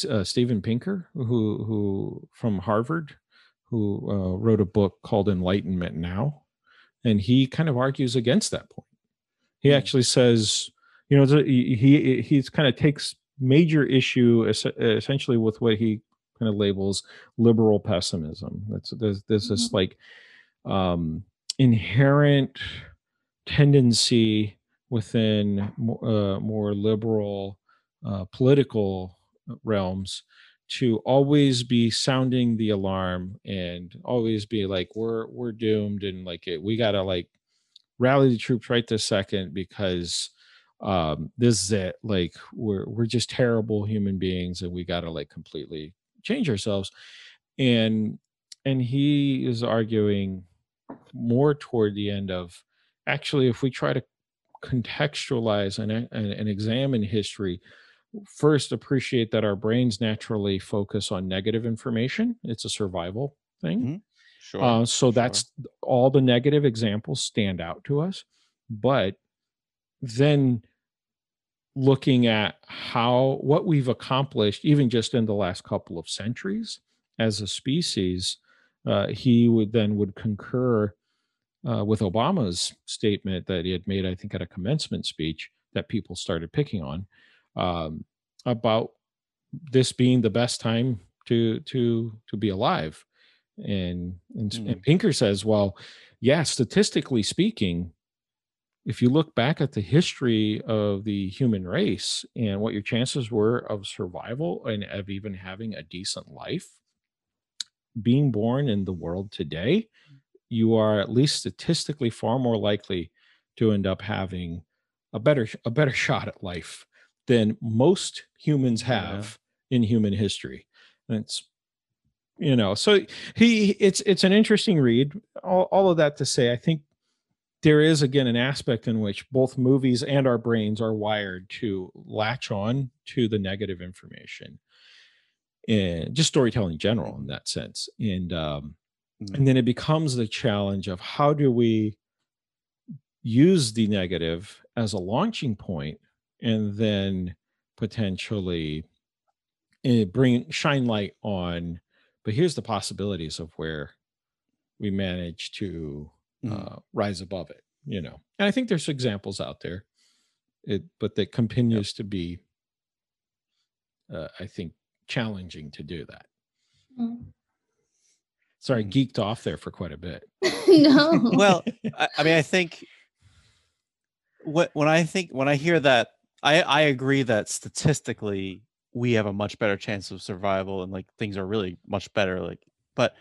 uh, Steven Pinker who who from Harvard who uh, wrote a book called Enlightenment Now and he kind of argues against that point. He Hmm. actually says you know he he he's kind of takes major issue essentially with what he kind of labels liberal pessimism. That's there's, there's this like um inherent tendency within uh, more liberal uh, political realms to always be sounding the alarm and always be like we're we're doomed and like it, we gotta like rally the troops right this second because um this is it. Like we're we're just terrible human beings and we gotta like completely change ourselves. And and he is arguing more toward the end of actually if we try to contextualize and, and, and examine history first appreciate that our brains naturally focus on negative information it's a survival thing Mhm. Sure. uh, so sure. that's all the negative examples stand out to us. But then looking at how what we've accomplished, even just in the last couple of centuries as a species, uh, he would then would concur uh, with Obama's statement that he had made, I think, at a commencement speech that people started picking on um, about this being the best time to to to be alive and and, Mm. and pinker says well yeah statistically speaking if you look back at the history of the human race and what your chances were of survival and of even having a decent life being born in the world today you are at least statistically far more likely to end up having a better a better shot at life than most humans Yeah. have in human history. And it's you know so he it's it's an interesting read. All, all of that to say i think there is again an aspect in which both movies and our brains are wired to latch on to the negative information and just storytelling in general in that sense. And um Mhm. and then it becomes the challenge of how do we use the negative as a launching point and then potentially eh, bring shine light on but here's the possibilities of where we manage to Mhm. uh, rise above it you know and i think there's examples out there it but that continues to be uh, i think challenging to do that Mm. Sorry Mm. geeked off there for quite a bit no. well I, I mean i think what when i think when i hear that i i agree that statistically we have a much better chance of survival and like things are really much better like but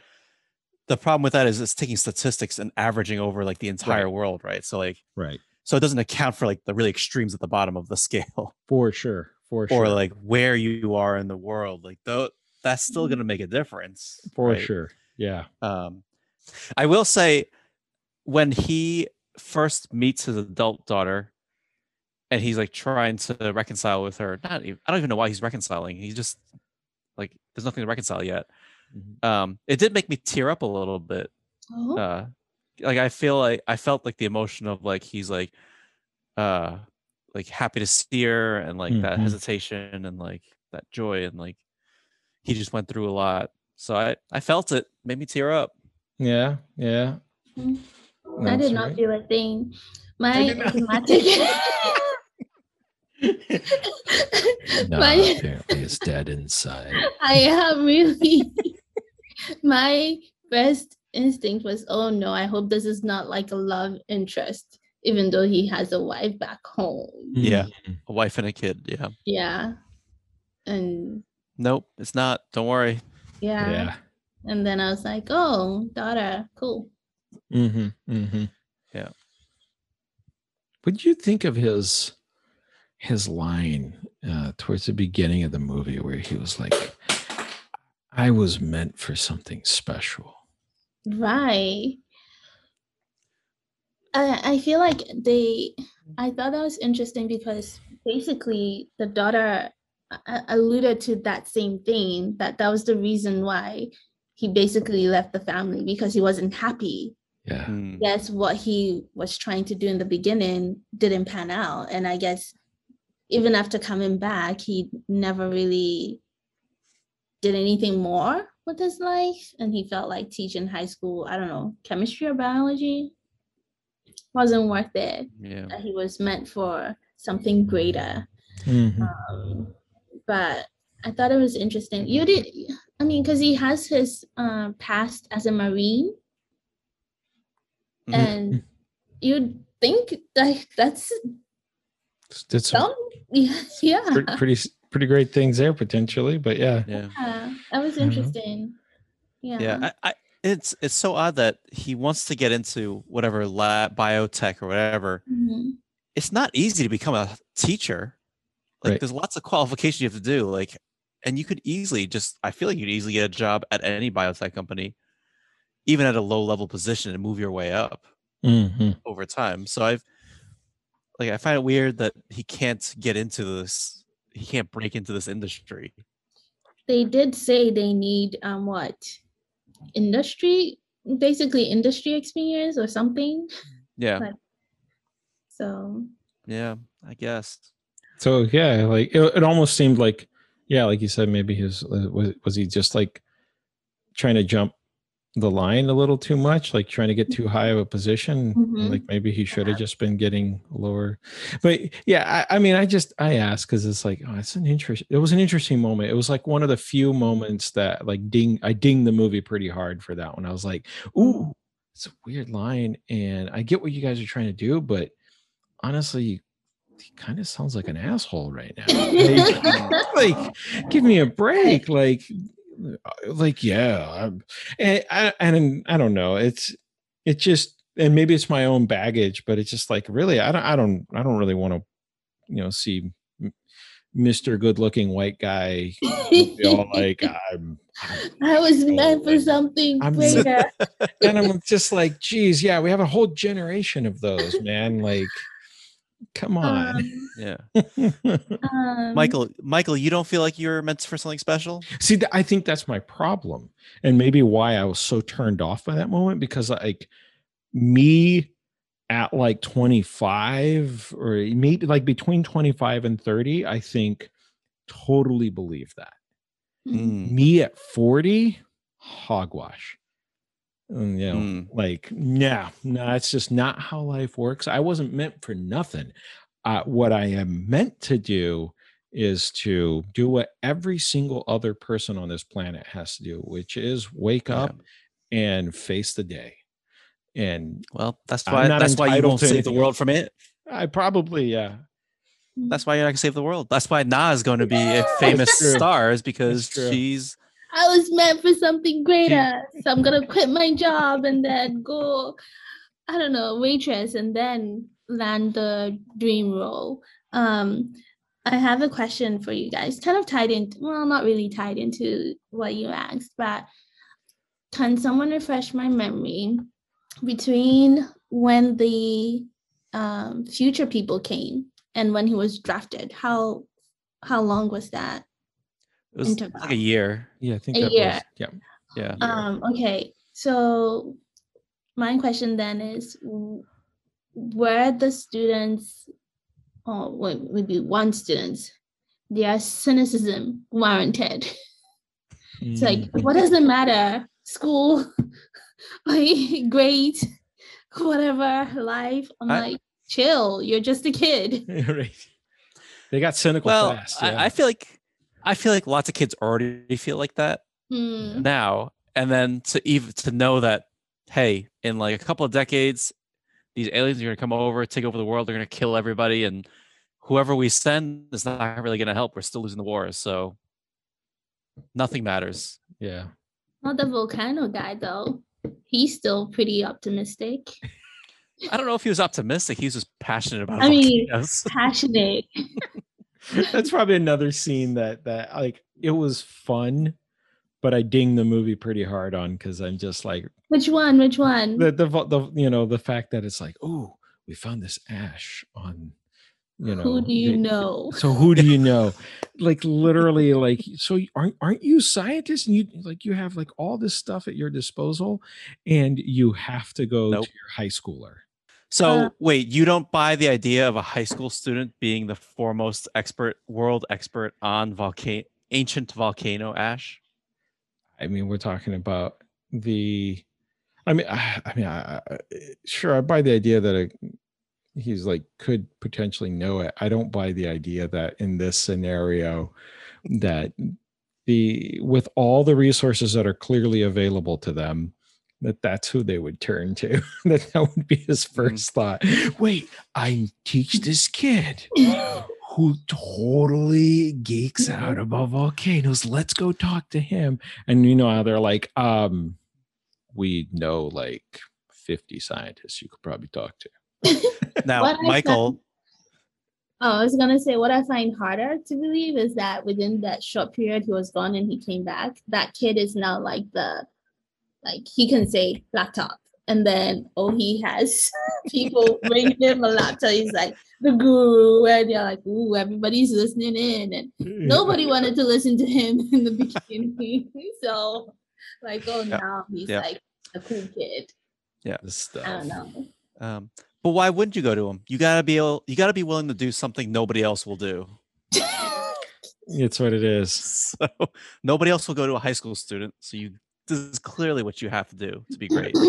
the problem with that is it's taking statistics and averaging over like the entire world right so like right so it doesn't account for like the really extremes at the bottom of the scale for sure for sure. or like where you are in the world like though that's still going to make a difference for right? sure yeah Um, I will say, when he first meets his adult daughter, and he's like trying to reconcile with her. Not even, I don't even know why he's reconciling. He's just like there's nothing to reconcile yet. Mhm. Um, it did make me tear up a little bit. Oh, Uh, like I feel like I felt like the emotion of like he's like, uh, like happy to see her and like that Mhm. hesitation and like that joy and like he just went through a lot. So I I felt it, made me tear up. yeah yeah Mm. I did not right. feel a thing. My did not- automatic. no my, apparently it's dead inside I am really. my first instinct was, oh no, I hope this is not like a love interest, even though he has a wife back home. Yeah. Mhm. A wife and a kid. Yeah. Yeah. And Nope, it's not. Don't worry. Yeah. yeah And then I was like, oh, daughter, cool. mm-hmm, mm-hmm. Yeah. what did you think of his his line uh towards the beginning of the movie where he was like i was meant for something special Right. I I feel like they I thought that was interesting because basically the daughter alluded to that same thing that that was the reason why he basically left the family because he wasn't happy. yeah Mm, Yes, what he was trying to do in the beginning didn't pan out and I guess even after coming back he never really did anything more with his life and he felt like teaching high school i don't know chemistry or biology wasn't worth it yeah. that he was meant for something greater Mhm. um, but i thought it was interesting you did i mean because he has his uh, past as a marine Mhm. and you'd think that that's did some some yeah, yeah. pre- pretty pretty great things there potentially. But yeah, Yeah. Yeah, that was Mhm. interesting. Yeah. Yeah, I, I, it's it's so odd that he wants to get into whatever lab, biotech or whatever. Mhm. It's not easy to become a teacher. Like, Right. there's lots of qualifications you have to do. Like, and you could easily just, I feel like you'd easily get a job at any biotech company, even at a low level position, and move your way up Mhm. over time. So I've, like, I find it weird that he can't get into this. He can't break into this industry. They did say they need um what industry, basically industry experience or something. Yeah, But- So yeah, I guess. So yeah, like it, it almost seemed like, yeah, like you said, maybe his uh, was was he just like trying to jump the line a little too much, like trying to get too high of a position. Mhm. Like maybe he should have just been getting lower. But yeah, I, I mean, I just I asked because it's like, oh, it's an interest. It was an interesting moment. It was like one of the few moments that like ding I dinged the movie pretty hard for that one. I was like, ooh, it's a weird line, and I get what you guys are trying to do, but honestly, he kind of sounds like an asshole right now. Like, like, give me a break. Like, like yeah, and I and I don't know. It's it just and maybe it's my own baggage, but it's just like really, I don't, I don't, I don't really want to, you know, see Mr. Good Looking white guy all like I'm, I was meant for something I'm- greater. and I'm just like, geez, yeah, we have a whole generation of those, man. Like, come on. Um, Yeah. um, Mikel, Mikel, you don't feel like you're meant for something special? See, th- I think that's my problem, and maybe why I was so turned off by that moment because, like, me at like 25 or maybe like between 25 and 30, I think totally believe that. Mm. Me at 40, hogwash. And, you know, Mm. like, nah, no, it's just not how life works. I wasn't meant for nothing. Uh, what I am meant to do is to do what every single other person on this planet has to do, which is wake Yeah. up and face the day. And Well, that's why that's why you won't save the world from it. I probably, yeah, That's why you're not gonna save the world. That's why Naa's is going to be a famous star is because she's I was meant for something greater. So I'm gonna quit my job and then go, I don't know, waitress and then land the dream role. Um, I have a question for you guys, kind of tied in, well, not really tied into what you asked, but can someone refresh my memory between when the um, future people came and when he was drafted? How how long was that? It was Interval. like a year. yeah, I think A that year. was, yeah. Yeah. Um, okay, so my question then is w- were the students or well, maybe one students their cynicism warranted? It's like, Mm. what does it matter? School, like grade, whatever, life. I'm I- like, chill, you're just a kid. right. They got cynical Well, fast. yeah. I, I feel like I feel like lots of kids already feel like that Hmm. now, and then to even to know that, hey, in like a couple of decades, these aliens are gonna come over, take over the world, they're gonna kill everybody, and whoever we send is not really gonna help. We're still losing the war, so nothing matters. yeah. Not the volcano guy though. He's still pretty optimistic. I don't know if he was optimistic. He was just passionate about I mean. Passionate. That's probably another scene that that like it was fun, but I ding the movie pretty hard on because I'm just like Which one? Which one? the, the the you know the fact that it's like oh we found this ash on you know Who do you the- know? so who do you know like literally like so aren't aren't you scientists and you like you have like all this stuff at your disposal and you have to go Nope. to your high schooler So Uh, wait, you don't buy the idea of a high school student being the foremost expert, world expert on volcano, ancient volcano ash? I mean, we're talking about the. I mean, I, I mean, I, I, sure, I buy the idea that a, he's like could potentially know it. I don't buy the idea that in this scenario, that the with all the resources that are clearly available to them, that that's who they would turn to. that that would be his Mhm. first thought. Wait, I teach this kid. who totally geeks out about volcanoes. Let's go talk to him. And you know how they're like, um, we know like 50 scientists you could probably talk to. Now, What I Mikel, Oh, I was gonna say what I find harder to believe is that within that short period he was gone and he came back, that kid is now like the like he can say laptop. And then oh he has people bring him a laptop. He's like the guru, and you're like, ooh, everybody's listening in. And nobody wanted to listen to him in the beginning. so like oh Yeah. now he's Yeah. like a cool kid. Yeah, this stuff. I don't know. um, but why wouldn't you go to him? You gotta be able, you gotta be willing to do something nobody else will do. It's what it is. So nobody else will go to a high school student. So you this is clearly what you have to do to be great.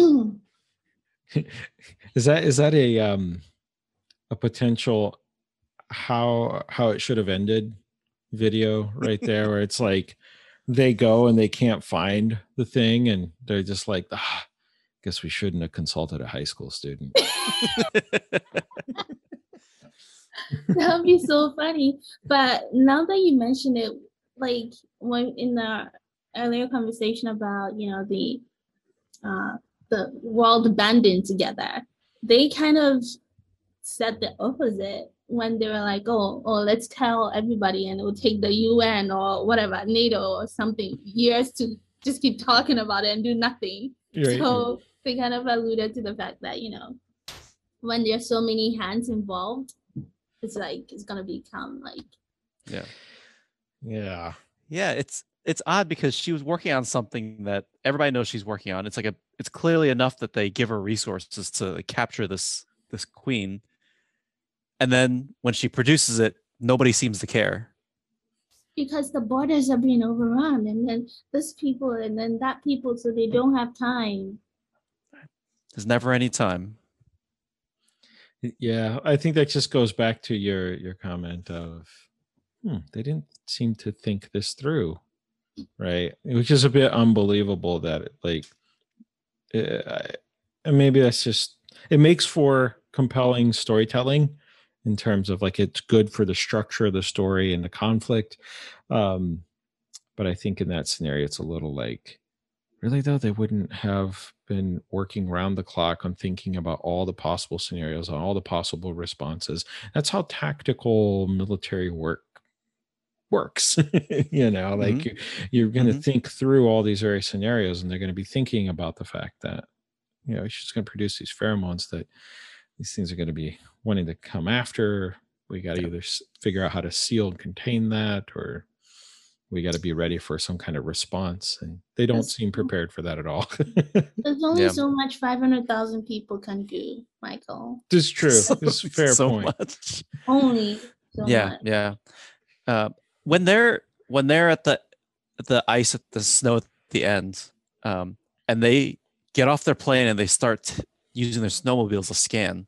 Is that is that a um a potential how how it should have ended video right there where it's like they go and they can't find the thing and they're just like ah, guess we shouldn't have consulted a high school student. that would be so funny. But now that you mention it, like when in the earlier conversation about you know the uh, the world banding together, they kind of said the opposite when they were like, oh, oh, let's tell everybody, and it will take the UN or whatever NATO or something years to just keep talking about it and do nothing. Right. So they kind of alluded to the fact that, you know, when there's so many hands involved, it's like it's gonna become like yeah. yeah. Yeah, it's it's odd because she was working on something that everybody knows she's working on. It's like a it's clearly enough that they give her resources to capture this this queen. And then when she produces it, nobody seems to care. because the borders are being overrun and then this people and then that people so they don't have time. There's never any time. Yeah, I think that just goes back to your your comment of hmm, they didn't seem to think this through, right? Which is a bit unbelievable that it, like, uh, I- and maybe that's just it makes for compelling storytelling in terms of like it's good for the structure of the story and the conflict. Um, but I think in that scenario, it's a little like really though they wouldn't have been working round the clock on thinking about all the possible scenarios on all the possible responses that's how tactical military work works you know like Mhm. you, you're going to Mhm. think through all these various scenarios and they're going to be thinking about the fact that you know she's going to produce these pheromones that these things are going to be wanting to come after we got to either figure out how to seal and contain that or we got to be ready for some kind of response and they don't That's seem true. prepared for that at all There's only Yeah. so much five hundred thousand people can do, Mikel. this is true So- this is a fair so point much. Only so yeah, much. yeah. Uh, when they're when they're at the the ice at the snow at the end, um, and they get off their plane and they start using their snowmobiles to scan.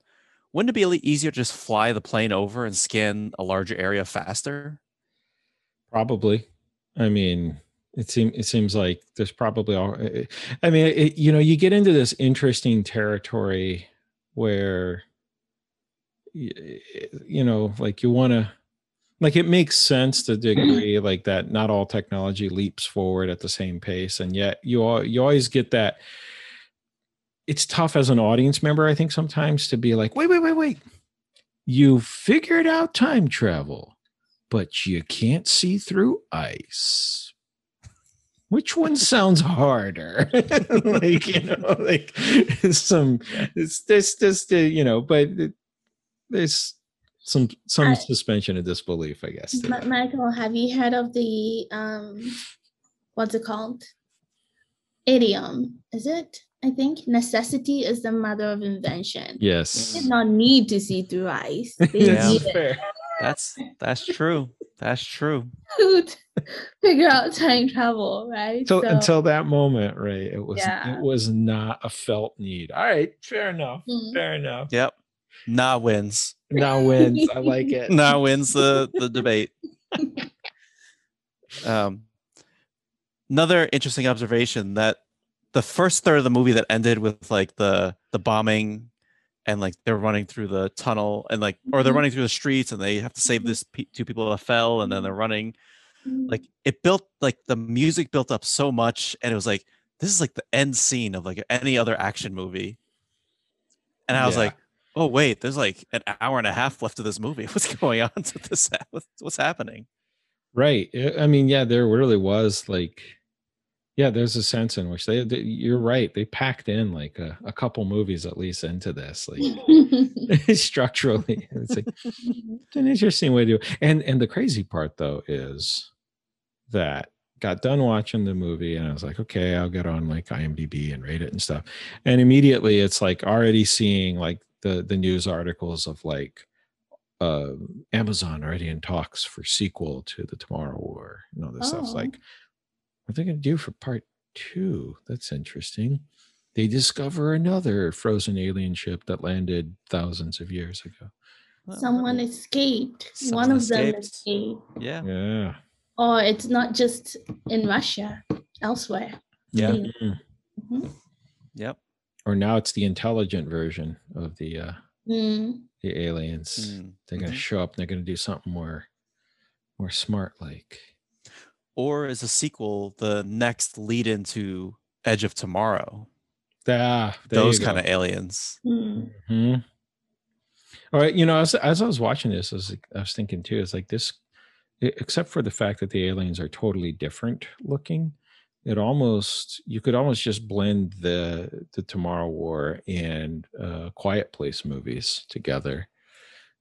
Wouldn't it be easier to just fly the plane over and scan a larger area faster? Probably. I mean, it seems it seems like there's probably all. eh, I mean, it, you know, you get into this interesting territory where, eh, you know, like you want to, like it makes sense to the mm-hmm. degree like that. Not all technology leaps forward at the same pace, and yet you all you always get that. It's tough as an audience member, I think, sometimes to be like, wait, wait, wait, wait. You figured out time travel but you can't see through ice. Which one sounds harder? like you know, like some it's this this you know, but it, there's some some I- suspension of disbelief, I guess. Ma- Mikel, have you heard of the um what's it called? Idiom, is it? I think necessity is the mother of invention. Yes. They Yes. did not need to see through ice. They Yeah. fair. That's that's true. That's true. to figure out time travel, right? Until, So- until that moment, right? It was Yeah. it was not a felt need. All right, fair enough. Mm. Fair enough. Yep. Naa wins. Now wins. I like it. Naa wins the the debate. Um, another interesting observation that the first third of the movie that ended with like the the bombing and like they're running through the tunnel and like or they're Mhm. running through the streets and they have to save this pe- two people that fell and then they're running Mm. like it built like the music built up so much and it was like this is like the end scene of like any other action movie and i was Yeah. like oh wait there's like an hour and a half left of this movie what's going on with this what's, what's happening Right. I- I mean, yeah, there really was like, yeah, there's a sense in which they, they you're right. They packed in like a, a couple movies at least into this, like structurally. It's like it's an interesting way to do it. And and the crazy part though is that got done watching the movie and I was like, okay, I'll get on like IMDb and rate it and stuff. And immediately it's like already seeing like the the news articles of like uh Amazon already in talks for sequel to the Tomorrow War and all this stuff's Oh. like what are they gonna do for part two? That's interesting. They discover another frozen alien ship that landed thousands of years ago. Well, Someone escaped. Someone One of them escaped. escaped. yeah Yeah. Or it's not just in Russia, elsewhere. yeah Mhm. Mhm. yep Or now it's the intelligent version of the uh Mm. the aliens. Mm, They're gonna mhm. show up and they're gonna do something more more smart like. or is a sequel the next lead into edge of tomorrow Ah, those kind of aliens Mm. hmm All right, you know, as, as I was watching this, I was, like- I was thinking too, it's like this, except for the fact that the aliens are totally different looking, it almost you could almost just blend the the Tomorrow War and uh, Quiet Place movies together.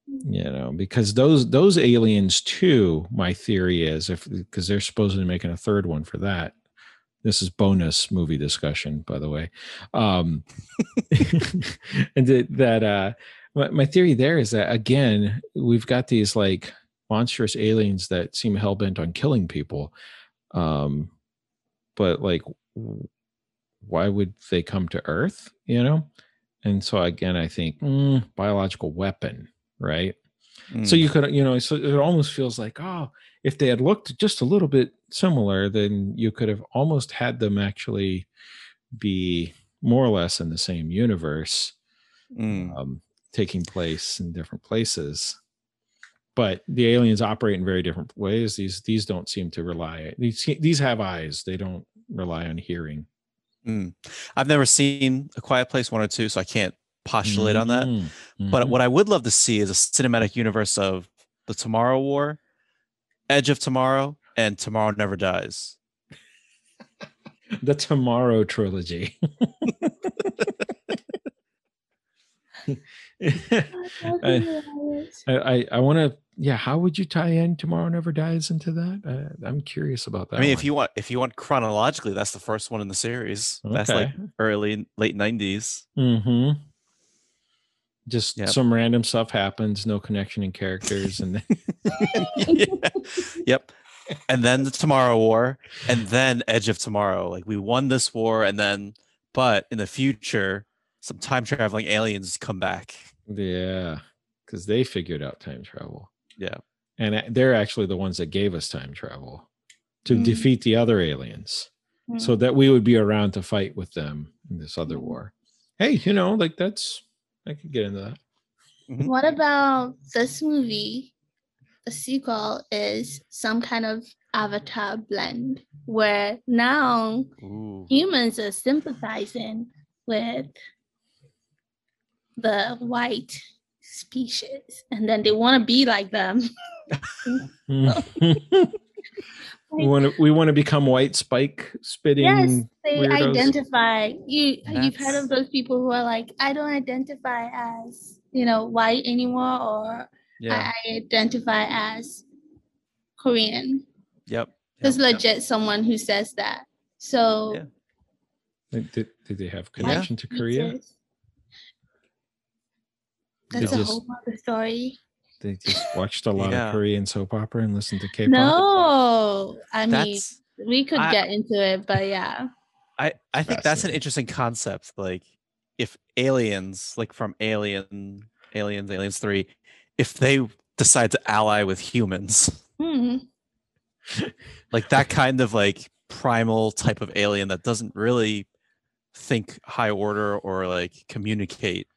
You know, because those those aliens too. My theory is if because they're supposedly making a third one for that. This is bonus movie discussion, by the way. Um, and that, that uh, my, my theory there is that again, we've got these like monstrous aliens that seem hell bent on killing people. Um, but like, why would they come to Earth? You know? And so again, I think mm, biological weapon, right? So Mm. you could, you know, so it almost feels like, oh, if they had looked just a little bit similar, then you could have almost had them actually be more or less in the same universe, Mm. um, taking place in different places. But the aliens operate in very different ways. These these don't seem to rely. These these have eyes. They don't rely on hearing. Mm. I've never seen A Quiet Place one or two, so I can't postulate on that. Mm, But mhm. what I would love to see is a cinematic universe of the Tomorrow War, Edge of Tomorrow, and Tomorrow Never Dies. the Tomorrow trilogy. I, I, I want to. Yeah, how would you tie in Tomorrow Never Dies into that? Uh, I'm curious about that. I mean, if you want, if you want chronologically, that's the first one in the series. That's like Okay. early, late nineties. Mm-hmm. Just Yep. some random stuff happens, no connection in characters, and then Yeah. Yep. And then the Tomorrow War, and then Edge of Tomorrow. Like we won this war, and then, but in the future, some time traveling aliens come back. yeah, because they figured out time travel, Yeah. and they're actually the ones that gave us time travel to Mm. defeat the other aliens, so that we would be around to fight with them in this other Mm. war. Hey, you know, like that's I could get into that. What about this movie? The sequel is some kind of avatar blend where now Ooh. humans are sympathizing with the white species and then they want to be like them. Hmm. we want to we want to become white spike spitting. yes, they weirdos. identify. You you've heard of those people who are like, I don't identify as, you know, white anymore or Yeah. I identify as Korean. Yep. There's yep, yep. legit someone who says that. So Yeah. Like, Did, did they have Yeah. connection to Korea? Jesus. That's They a just- whole other story. They just watched a lot Yeah. of Korean soap opera and listened to K-pop. No, I mean That's we could I- get into it, but yeah. I I think that's an interesting concept. Like if aliens, like from Alien, Aliens, Aliens Three, if they decide to ally with humans, Hmm. like that kind of like primal type of alien that doesn't really think high order or like communicate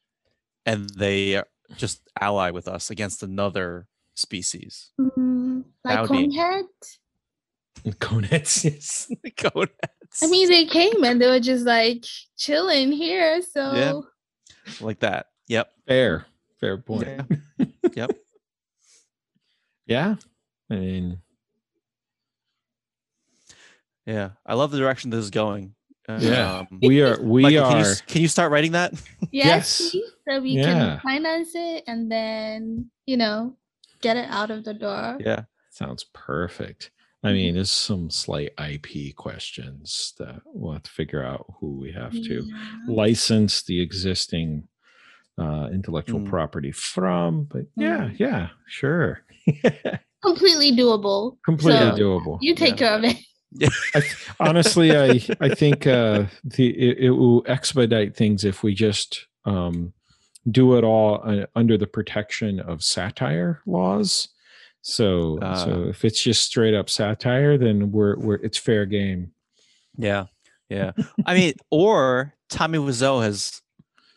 and they just ally with us against another species. Mm, That like would be- Conehead. Coneheads. Yes. Coneheads. I mean, they came and they were just like chilling here. So yeah. like that. Yep. Fair. Fair point. Yeah. Yep. Yeah. I mean, Yeah. I love the direction this is going. Yeah. Um, we are we Mikel, are Can you, can you start writing that? yes, Yes. so we Yeah. can finance it and then you know get it out of the door. Yeah. sounds perfect. I mean, there's some slight IP questions that we'll have to figure out who we have to Yeah. license the existing uh intellectual Mm. property from. But yeah, Mm. yeah, sure. Completely doable. Completely So doable. You take care of it. I th- honestly, I I think uh, the it, it will expedite things if we just um, do it all uh, under the protection of satire laws. So so Ah. if it's just straight up satire, then we're we're it's fair game. Yeah. Yeah. I mean, or Tommy Wiseau has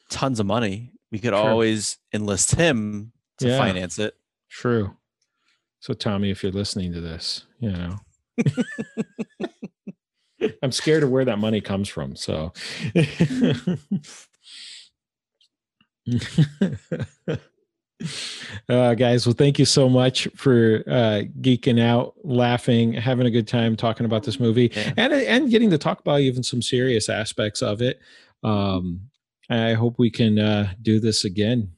tons of money. We could Sure. always enlist him to Yeah. finance it. True. So Tommy, if you're listening to this, you know. I'm scared of where that money comes from. So uh, guys, well, thank you so much for uh, geeking out, laughing, having a good time talking about this movie, Yeah. and and getting to talk about even some serious aspects of it. Um, I hope we can uh, do this again.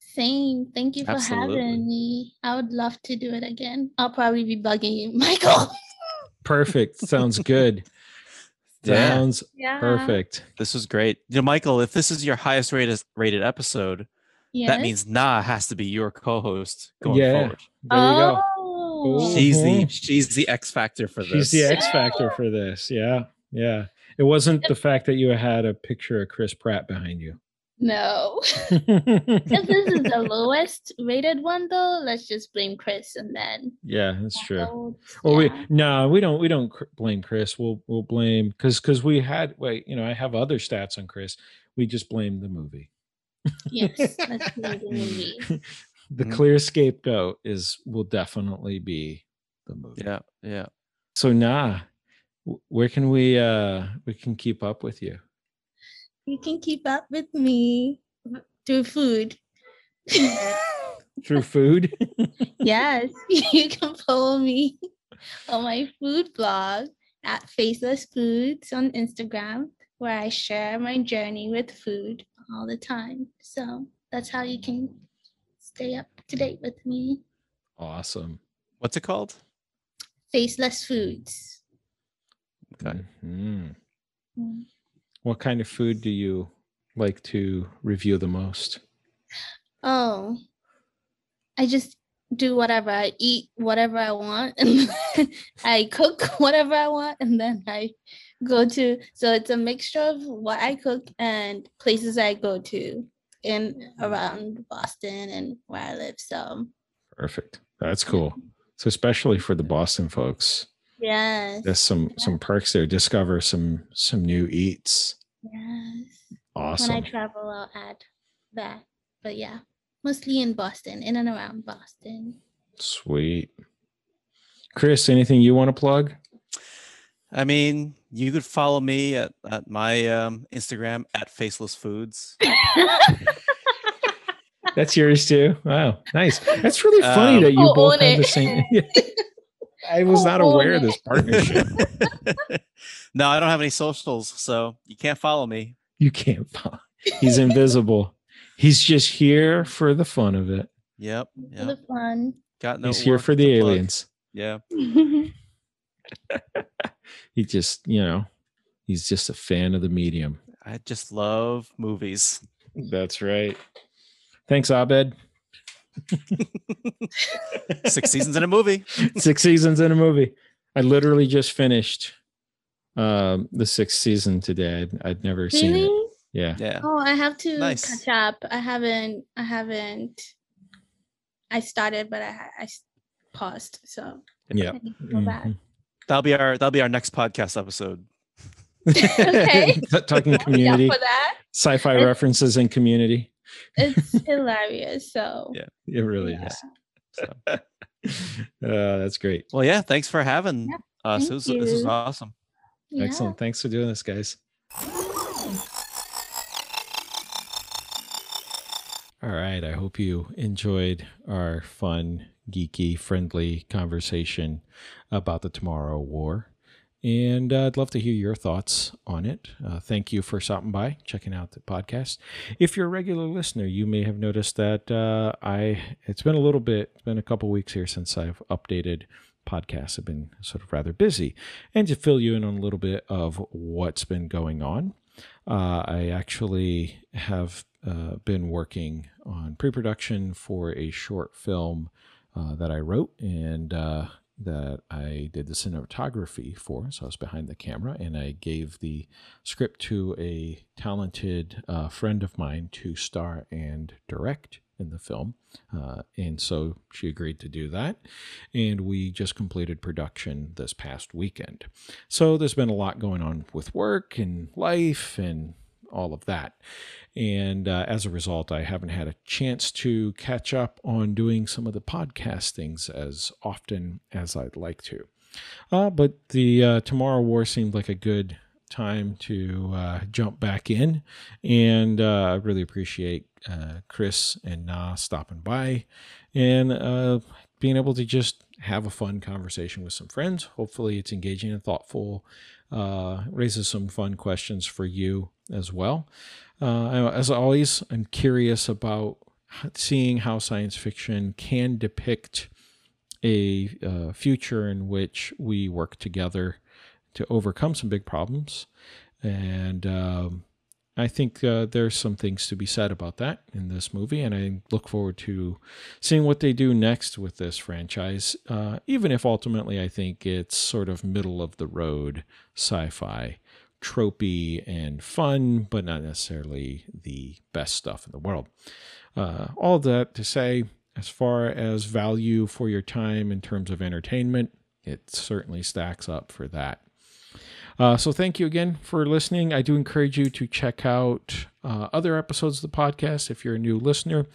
Same. Thank you for Absolutely. having me. I would love to do it again. I'll probably be bugging you, Mikel. Perfect. Sounds good. Yeah. Sounds Yeah. perfect. This was great. You know, Mikel, if this is your highest rated rated episode, Yes. that means Naa has to be your co-host going Yeah. forward. There you go. Oh. She's the Mhm. she's the X factor for this. She's the X factor for this. Yeah. Yeah. It wasn't the fact that you had a picture of Chris Pratt behind you. No. if this is the lowest rated one, though, let's just blame Chris and then. yeah, that's true. Oh, Well, yeah. we no, we don't. We don't cr- blame Chris. We'll we'll blame because because we had wait. You know, I have other stats on Chris. We just blame the movie. Yes, let's blame the movie. the Mhm. clear scapegoat is will definitely be the movie. Yeah, yeah. So Naa, where can we uh we can keep up with you? You can keep up with me through food. Through food? yes, you can follow me on my food blog at Faceless Foods on Instagram, where I share my journey with food all the time. So that's how you can stay up to date with me. awesome. What's it called? Faceless Foods. Okay. Mhm. Mm. What kind of food do you like to review the most? Oh, I just do whatever. I eat whatever I want, and I cook whatever I want, and then I go to. So it's a mixture of what I cook and places I go to in around Boston and where I live. So Perfect. That's cool. So especially for the Boston folks, yes, there's some some perks there. Discover some some new eats. Yes. Awesome. When I travel, I'll add that. But yeah, mostly in Boston, in and around Boston. Sweet. Chris, anything you want to plug? I mean, you could follow me at, at my um, Instagram at Faceless Foods. That's yours too. Wow, nice. That's really funny Um, that you I'll both own have the same. I was not oh, aware of this partnership. no, I don't have any socials, so you can't follow me. You can't follow. He's invisible. He's just here for the fun of it. Yep. For the fun. Got no He's here for to the plug. aliens. Yeah. He just, you know, he's just a fan of the medium. I just love movies. That's right. Thanks, Abed. Six seasons in a movie. Six seasons in a movie. I literally just finished um, the sixth season today. I'd, I'd never seen it. Yeah. Yeah. Oh, I have to Nice. catch up. I haven't. I haven't. I started, but I ha- I s- paused. So Yeah. I need to go back. Mhm. That'll be our that'll be our next podcast episode. Okay. Talking community, for that. sci-fi references in community. It's hilarious. So Yeah. It really Yeah. is. So, uh, that's great. well, yeah. Thanks for having Yeah, us. This, was- this was awesome. yeah. Excellent. Thanks for doing this, guys. All right. I hope you enjoyed our fun, geeky, friendly conversation about the Tomorrow War. And uh, I'd love to hear your thoughts on it. Uh, thank you for stopping by, checking out the podcast. If you're a regular listener, you may have noticed that uh, I it's been a little bit, it's been a couple weeks here since I've updated podcasts. I've been sort of rather busy, and to fill you in on a little bit of what's been going on, uh, I actually have uh, been working on pre-production for a short film uh, that I wrote and that I did the cinematography for. So I was behind the camera and I gave the script to a talented uh, friend of mine to star and direct in the film. Uh, and so she agreed to do that. And we just completed production this past weekend. So there's been a lot going on with work and life and all of that. And uh, as a result, I haven't had a chance to catch up on doing some of the podcast things as often as I'd like to. Uh, but the uh, Tomorrow War seemed like a good time to uh, jump back in. And uh, I really appreciate uh, Chris and Naa stopping by and uh, being able to just have a fun conversation with some friends. Hopefully, it's engaging and thoughtful, uh, raises some fun questions for you as well. Uh, as always, I'm curious about seeing how science fiction can depict a uh, future in which we work together to overcome some big problems. And um, I think uh, there's some things to be said about that in this movie. And I look forward to seeing what they do next with this franchise, uh, even if ultimately I think it's sort of middle of the road sci fi. Tropey and fun, but not necessarily the best stuff in the world. Uh, all that to say, as far as value for your time in terms of entertainment, it certainly stacks up for that. Uh, so thank you again for listening. I do encourage you to check out uh, other episodes of the podcast if you're a new listener.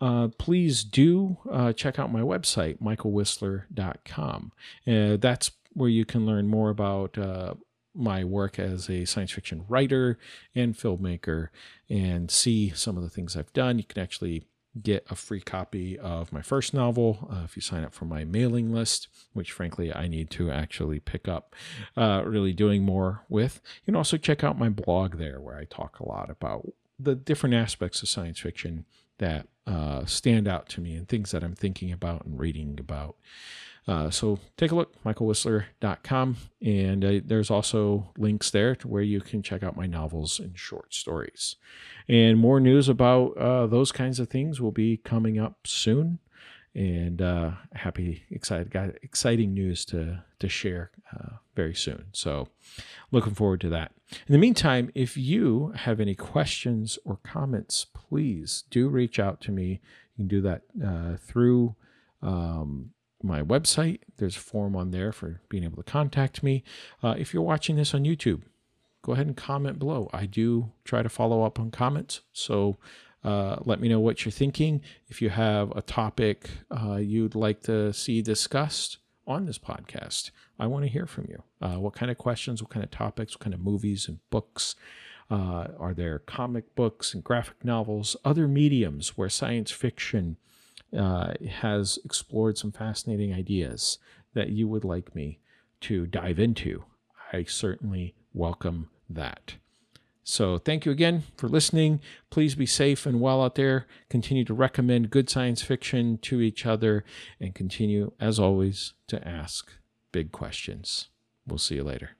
Uh, please do uh, check out my website, mikelwisler.com. Uh, that's where you can learn more about uh, my work as a science fiction writer and filmmaker and see some of the things I've done. You can actually get a free copy of my first novel uh, if you sign up for my mailing list, which frankly I need to actually pick up, uh, really doing more with. You can also check out my blog there where I talk a lot about the different aspects of science fiction that uh, stand out to me and things that I'm thinking about and reading about. Uh, so take a look, mikelwisler.com. And uh, there's also links there to where you can check out my novels and short stories. And more news about uh, those kinds of things will be coming up soon. And uh, happy, excited, got exciting news to to share uh, very soon. So, looking forward to that. In the meantime, if you have any questions or comments, please do reach out to me. You can do that uh, through um, my website. There's a form on there for being able to contact me. Uh, if you're watching this on YouTube, go ahead and comment below. I do try to follow up on comments. So uh, let me know what you're thinking. If you have a topic uh, you'd like to see discussed on this podcast, I want to hear from you. Uh, what kind of questions, what kind of topics, what kind of movies and books? Uh, are there comic books and graphic novels, other mediums where science fiction uh, has explored some fascinating ideas that you would like me to dive into? I certainly welcome that. So, thank you again for listening. Please be safe and well out there. Continue to recommend good science fiction to each other and continue, as always, to ask big questions. We'll see you later.